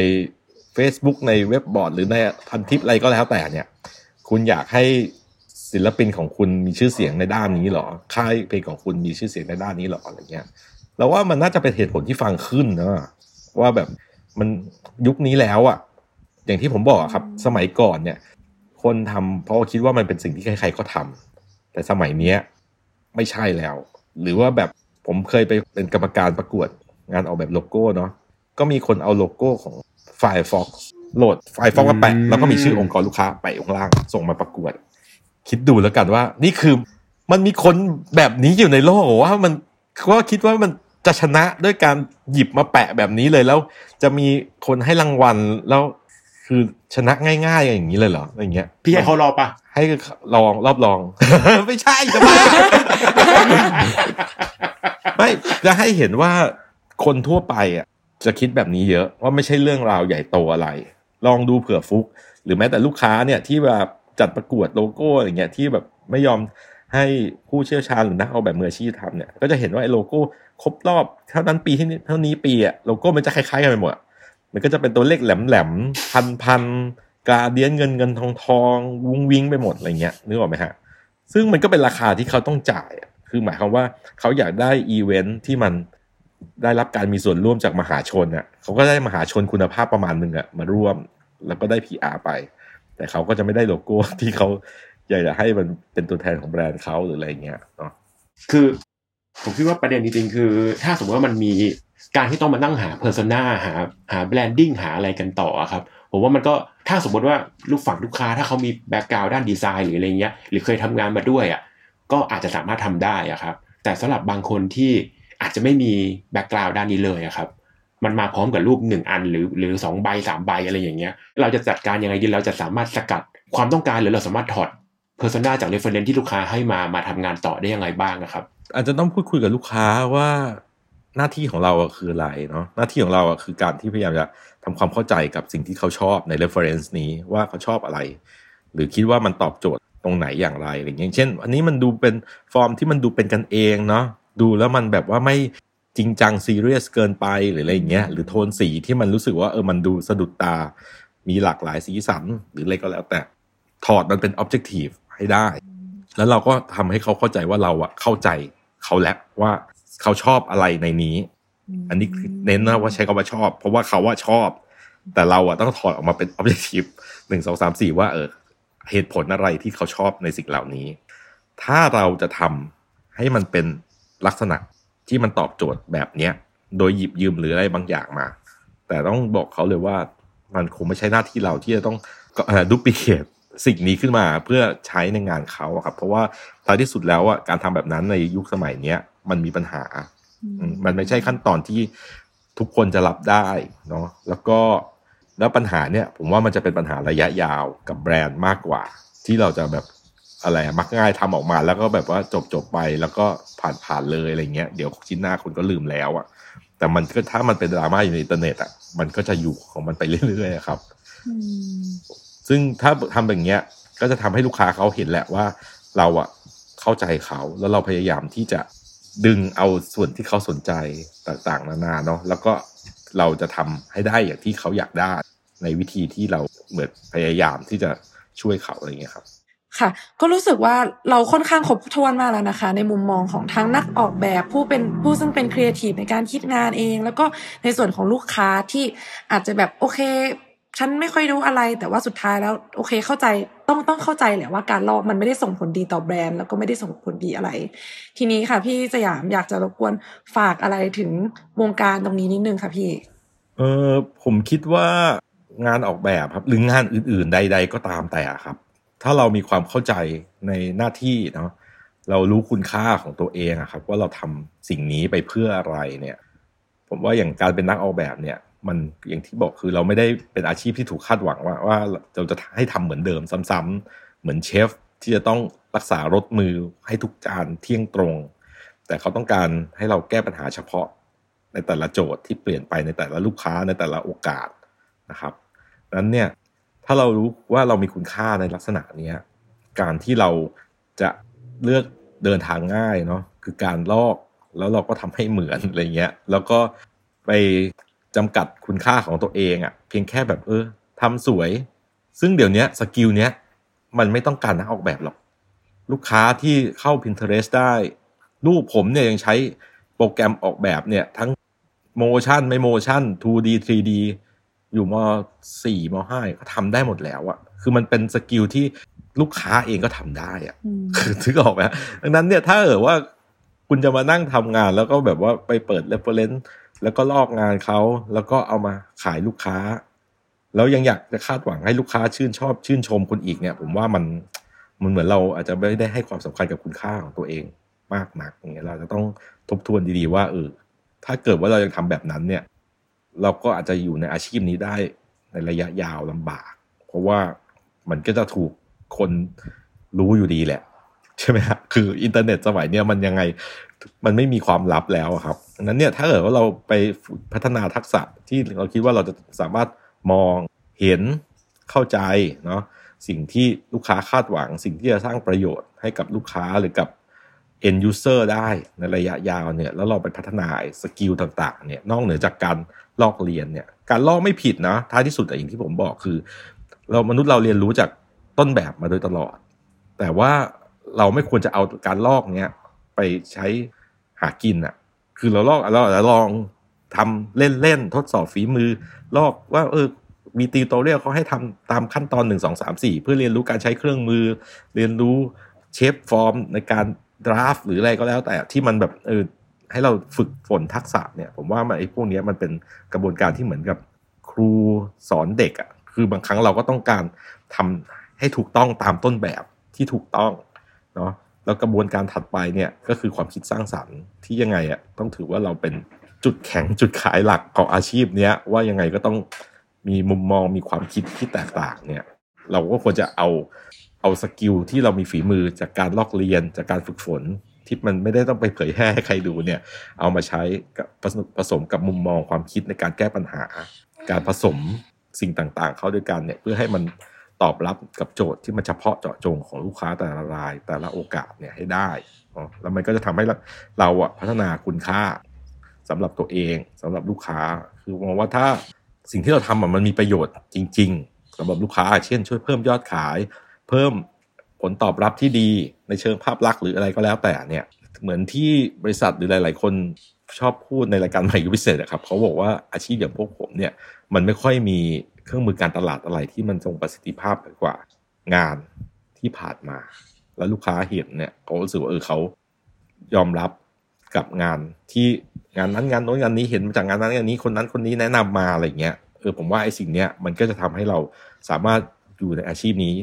Facebook ในเว็บบอร์ด หรือในพันทิปอะไรก็แล้วแต่เนี่ย คุณอยากให้ศิลปินของคุณมีชื่อเสียงในด้านนี้หรอ ค่ายเพลงของคุณมีชื่อเสียงในด้านนี้หรออะไรเงี้ยเราว่ามันน่าจะเป็นเหตุผลที่ฟังขึ้นนะว่าแบบมันยุคนี้แล้วอะอย่างที่ผมบอกครับ สมัยก่อนเนี่ย คนทำเพราะว่าคิดว่ามันเป็นสิ่งที่ใครๆก็ทำแต่สมัยเนี้ยไม่ใช่แล้ว หรือว่าแบบผมเคยไปเป็นกรรมการประกวดงานออกแบบโลโก้เนาะก็มีคนเอาโลโก้ของ Firefox โหลด Firefox มาแปะแล้วก็มีชื่อองค์กรลูกค้าแปะอยู่ข้างล่างส่งมาประกวด คิดดูแล้วกันว่า นี่คือมันมีคนแบบนี้อยู่ในโลกเหรอว่ามันก็คิดว่ามันจะชนะด้วยการหยิบมาแปะแบบนี้เลยแล้ว จะมีคนให้รางวัลแล้ว คือชนะง่ายๆอย่างนี้เลยเหรออะไรเงี้ยพี่ให้เขารอปะให้ลองรอบลอง ไม่ใช่จะบ้าไม่จะให้เห็นว่าคนทั่วไปอะ จะคิดแบบนี้เยอะว่าไม่ใช่เรื่องราวใหญ่โตอะไร ลองดูเผื่อฟลุก หรือแม้แต่ลูกค้าเนี่ยที่แบบจัดประกวดโลโก้อะไรเงี้ยที่แบบไม่ยอมให้ผู้เชี่ยวชาญหรือนักออกแบบมืออาชีพทำเนี่ย ก็จะเห็นว่าไอ้โลโก้ครบรอบเท่านั้นปีที่นี่เท่านี้ปีอะโลโก้มันจะคล้ายๆกันไปหมดอะ มันก็จะเป็นตัวเลขแหลมๆพันพันๆ gradient เงินเงินทองทองวุ้งวิ้งไปหมดอะไรเงี้ยนึกออกไหมฮะ ซึ่งมันก็เป็นราคาที่เขาต้องจ่าย คือหมายความว่าเขาอยากได้อีเวนท์ที่มันได้รับการมีส่วนร่วมจากมหาชนอะเขาก็ได้มหาชนคุณภาพประมาณหนึ่งอะมาร่วมแล้วก็ได้ PR ไป แต่เขาก็จะไม่ได้โลโก้ที่เขาอยากจะให้มันเป็นตัวแทนของแบรนด์เขาหรืออะไรเงี้ยเนาะคือผมคิดว่าประเด็นจริงๆคือ ถ้าสมมติว่ามันมี การที่ต้องมานั่งหาเพอร์ซนาหาหาแบรนดิ้งหาอะไรกันต่อครับผมว่ามันก็ถ้าสมมติว่าลูกฝั่งลูกค้าถ้าเขามี background ด้านดีไซน์หรืออะไรเงี้ยหรือเคยทำงานมาด้วยอะก็อาจจะสามารถทำได้อะครับ แต่สำหรับบางคนที่อาจจะไม่มี background ด้านนี้เลยอะครับ มันมาพร้อมกับรูปหนึ่งอันหรือหรือสองใบสามใบอะไรอย่างเงี้ย เราจะจัดการยังไงดีเราจะสามารถสกัดความต้องการหรือเราสามารถถอด persona จาก reference ที่ลูกค้าให้มามาทำงานต่อได้ยังไงบ้างอะครับ อาจจะต้องพูดคุยกับลูกค้าว่า หน้าที่ของเราคืออะไรเนาะหน้าที่ของเราคือการที่พยายามจะทำความเข้าใจกับสิ่งที่เขาชอบใน reference นี้ว่าเขาชอบอะไร หรือคิดว่ามันตอบโจทย์ตรงไหนอย่างไรอะไรอย่างเช่น อันนี้มันดูเป็นฟอร์มที่มันดูเป็นกันเองเนาะดูแล้วมันแบบว่าไม่จริงจังซีเรียสเกินไปหรืออะไรอย่างเงี้ยหรือโทนสีที่มันรู้สึกว่าเออมันดูสะดุดตา มีหลากหลายสีสันหรืออะไรก็แล้วแต่ถอดมันเป็น objective ให้ได้ แล้วเราก็ทำให้เขาเข้าใจว่าเราอะเข้าใจเขาแล้วว่า เขาชอบอะไรในนี้ อันนี้คือเน้นนะว่าใช้คำว่าชอบ เพราะว่าเขาว่าชอบ แต่เราอะต้องถอดออกมาเป็น objective หนึ่งสองสามสี่ว่า เออ เหตุผลอะไรที่เขาชอบในสิ่งเหล่านี้ ถ้าเราจะทำให้มันเป็นลักษณะที่มันตอบโจทย์แบบเนี้ย โดยหยิบยืมหรืออะไรบางอย่างมา แต่ต้องบอกเขาเลยว่ามันคงไม่ใช่หน้าที่เราที่จะต้องดูปิเคตสิ่งนี้ขึ้นมาเพื่อใช้ในงานเขาอะครับ เพราะว่าท้ายที่สุดแล้วอะการทำแบบนั้นในยุคสมัยเนี้ย มันมีปัญหาอืมมันไม่ใช่ขั้นตอนที่ทุกคนจะรับได้เนาะแล้วก็แล้วปัญหาเนี่ย ผมว่ามันจะเป็นปัญหาระยะยาวกับแบรนด์มากกว่า ที่เราจะแบบอะไรอะมักง่ายทำออกมา แล้วก็แบบว่าจบจบไปแล้วก็ผ่านผ่านเลยอะไรเงี้ยเดี๋ยวชิ้นหน้าคนก็ลืมแล้วอะแต่มันก็ถ้ามันเป็นดราม่าอยู่ในอินเทอร์เน็ตอะมันก็จะอยู่ของมันไปเรื่อยๆอะครับอืมซึ่งถ้าทำแบบเนี้ย ก็จะทำให้ลูกค้าเขาเห็นแหละว่า เราอะเข้าใจเขาแล้วเราพยายามที่จะ ดึงเอาส่วนที่เขาสนใจต่างๆ นานาเนาะแล้วก็เราจะทำให้ได้อย่างที่เขาอยากได้ในวิธีที่เราเหมือนพยายามที่จะช่วยเขาอะไรเงี้ยครับ ค่ะ ก็รู้สึกว่าเราค่อนข้างครบถ้วนมากแล้วนะคะ ในมุมมองของทั้งนักออกแบบผู้เป็นผู้ซึ่งเป็นครีเอทีฟในการคิดงานเอง แล้วก็ในส่วนของลูกค้าที่อาจจะแบบโอเค ฉันไม่ค่อยรู้อะไรแต่ว่าสุดท้ายแล้ว โอเคเข้าใจต้องต้องเข้าใจแหละว่าการลอกมันไม่ได้ส่งผลดีต่อแบรนด์ แล้วก็ไม่ได้ส่งผลดีอะไร ทีนี้ค่ะ พี่สยามอยากจะรบกวนฝากอะไรถึงวงการตรงนี้นิดนึงค่ะพี่ เออผมคิดว่างานออกแบบครับ หรืองานอื่น ๆ ใด ๆ ก็ตามแต่ครับ ถ้าเรามีความเข้าใจในหน้าที่เนาะเรารู้คุณค่าของตัวเองอะครับ ว่าเราทำสิ่งนี้ไปเพื่ออะไรเนี่ย ผมว่าอย่างการเป็นนักออกแบบเนี่ย มันอย่างที่บอกคือเราไม่ได้เป็นอาชีพที่ถูกคาดหวังว่าว่าเราจะให้ทำเหมือนเดิมซ้ำๆเหมือนเชฟที่จะต้องรักษารสมือให้ทุกจานเที่ยงตรง แต่เขาต้องการให้เราแก้ปัญหาเฉพาะในแต่ละโจทย์ที่เปลี่ยนไปในแต่ละลูกค้าในแต่ละโอกาสนะครับนั้นเนี่ยถ้าเรารู้ว่าเรามีคุณค่าในลักษณะนี้การที่เราจะเลือกเดินทางง่ายเนาะคือการลอกแล้วเราก็ทำให้เหมือนอะไรเงี้ยแล้วก็ไป จำกัดคุณค่าของตัวเองอะ่ะ เพียงแค่แบบเออทำสวย ซึ่งเดี๋ยวเนี้ย skill เนี้ยมันไม่ต้องการนักออกแบบหรอก ลูกค้าที่เข้า Pinterest ได้ รูปผมเนี่ยยังใช้โปรแกรมออกแบบเนี่ย ทั้ง motion ไม่ motion 2D 3D อยู่มสี่มห้าก็ทำได้หมดแล้วอะคือมันเป็น skill ที่ลูกค้าเองก็ทำได้อะอืมคือถึกออกไหมดังนั้นเนี่ยถ้าเกิดว่าคุณจะมานั่งทำงานแล้วก็แบบว่าไปเปิด reference แล้วก็ลอกงานเขาแล้วก็เอามาขายลูกค้า แล้วยังอยากจะคาดหวังให้ลูกค้าชื่นชอบชื่นชมคุณอีกเนี่ย ผมว่ามันมันเหมือนเราอาจจะไม่ได้ให้ความสำคัญกับคุณค่าของตัวเองมากนักอย่างเงี้ยเราจะต้องทบทวนดีๆว่าเออถ้าเกิดว่าเรายังทำแบบนั้นเนี่ย เราก็อาจจะอยู่ในอาชีพนี้ได้ในระยะยาวลำบาก เพราะว่ามันก็จะถูกคนรู้อยู่ดีแหละ ใช่ไหมฮะคืออินเทอร์เน็ตสมัยเนี้ยมันยังไงมันไม่มีความลับแล้วครับ ดังนั้นเนี่ยถ้าเกิดว่าเราไปพัฒนาทักษะที่เราคิดว่าเราจะสามารถมองเห็นเข้าใจเนาะสิ่งที่ลูกค้าคาดหวัง สิ่งที่จะสร้างประโยชน์ให้กับลูกค้าหรือกับ end user ได้ในระยะยาวเนี่ยแล้วเราไปพัฒนาskill ต่างๆเนี่ยนอกเหนือจากการลอกเลียนเนี่ยการลอกไม่ผิดนะท้ายที่สุดแต่อย่างที่ผมบอกคือ เรามนุษย์เราเรียนรู้จากต้นแบบมาโดยตลอด แต่ว่าเราไม่ควรจะเอาการลอกเนี้ยไปใช้หากินอะ คือเราลอกเราอาจจะลองทำเล่นๆทดสอบฝีมือ ลอกว่าเออมี tutorial เขาให้ทำตามขั้นตอนหนึ่งสองสามสี่เพื่อเรียนรู้การใช้เครื่องมือ เรียนรู้ shape form ในการดราฟหรืออะไรก็แล้ว แต่ที่มันแบบเออให้เราฝึกฝนทักษะเนี่ย ผมว่ามันไอ้พวกนี้มันเป็นกระบวนการที่เหมือนกับครูสอนเด็กอะ่ะคือบางครั้งเราก็ต้องการทำให้ถูกต้องตามต้นแบบที่ถูกต้องเนาะ แล้วกระบวนการถัดไปเนี่ยก็คือความคิดสร้างสรรค์ที่ยังไงอะ่ะต้องถือว่าเราเป็นจุดแข็งจุดขายหลักของอาชีพเนี้ยว่ายังไงก็ต้องมีมุมมองมีความคิดที่แตกต่างเนี่ย เราก็ควรจะเอาเอา skill ที่เรามีฝีมือจากการลอกเลียนจากการฝึกฝนที่มันไม่ได้ต้องไปเผยแพร่ให้ใครดูเนี่ย เอามาใช้กับผสผสมกับมุมมองความคิดในการแก้ปัญหา การผสมสิ่งต่างๆ เข้าด้วยกันเนี่ยเพื่อให้มัน ตอบรับกับโจทย์ที่มันเฉพาะเจาะจงของลูกค้าแต่ละรายแต่ละโอกาสเนี่ยให้ได้แล้วมันก็จะทำให้เราอะพัฒนาคุณค่าสำหรับตัวเองสำหรับลูกค้าคือมองว่าถ้าสิ่งที่เราทำมันมีประโยชน์จริง ๆสำหรับลูกค้า เช่น ช่วยเพิ่มยอดขาย เพิ่มผลตอบรับที่ดีในเชิงภาพลักษณ์หรืออะไรก็แล้วแต่เนี่ยเหมือนที่บริษัทหรือหลาย ๆ คนชอบพูดในรายการใหม่ยุพิเศษอะครับเขาบอกว่าอาชีพอย่างพวกผมเนี่ยมันไม่ค่อยมี เครื่องมือการตลาดอะไรที่มันทรงประสิทธิภาพกว่างานที่ผ่านมา แล้วลูกค้าเห็นเนี่ยเขารู้สึกว่าเออเขายอมรับกับงานที่งานนั้นงานโน้นงานนี้เห็นมาจากงานนั้นงานนี้คนนั้นคนนี้แนะนำมาอะไรเงี้ยเออผมว่าไอ้สิ่งเนี้ยมันก็จะทำให้เราสามารถอยู่ในอาชีพนี้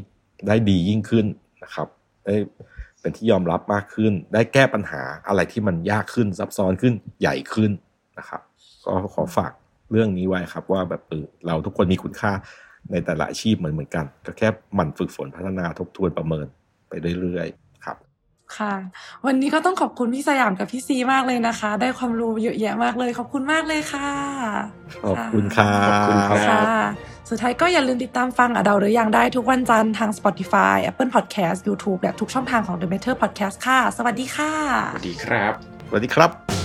ได้ดียิ่งขึ้นนะครับ ได้เป็นที่ยอมรับมากขึ้น ได้แก้ปัญหาอะไรที่มันยากขึ้นซับซ้อนขึ้นใหญ่ขึ้นนะครับ ก็ขอฝาก เรื่องนี้ไว้ครับ ว่าแบบเออเราทุกคนมีคุณค่าในแต่ละอาชีพเหมือนเหมือนกัน ก็แค่หมั่นฝึกฝนพัฒนาทบทวนประเมินไปเรื่อยๆครับ ค่ะ วันนี้ก็ต้องขอบคุณพี่สยามกับพี่ซีมากเลยนะคะ ได้ความรู้เยอะแยะมากเลย ขอบคุณมากเลยค่ะ ขอบคุณครับขอบคุณครับค่ะสุดท้ายก็อย่าลืมติดตามฟังอดาหรือยังได้ทุกวันจันทร์ทาง Spotify Apple Podcast YouTube และทุกช่องทางของ The Better Podcast ค่ะ สวัสดีค่ะ สวัสดีครับ สวัสดีครับ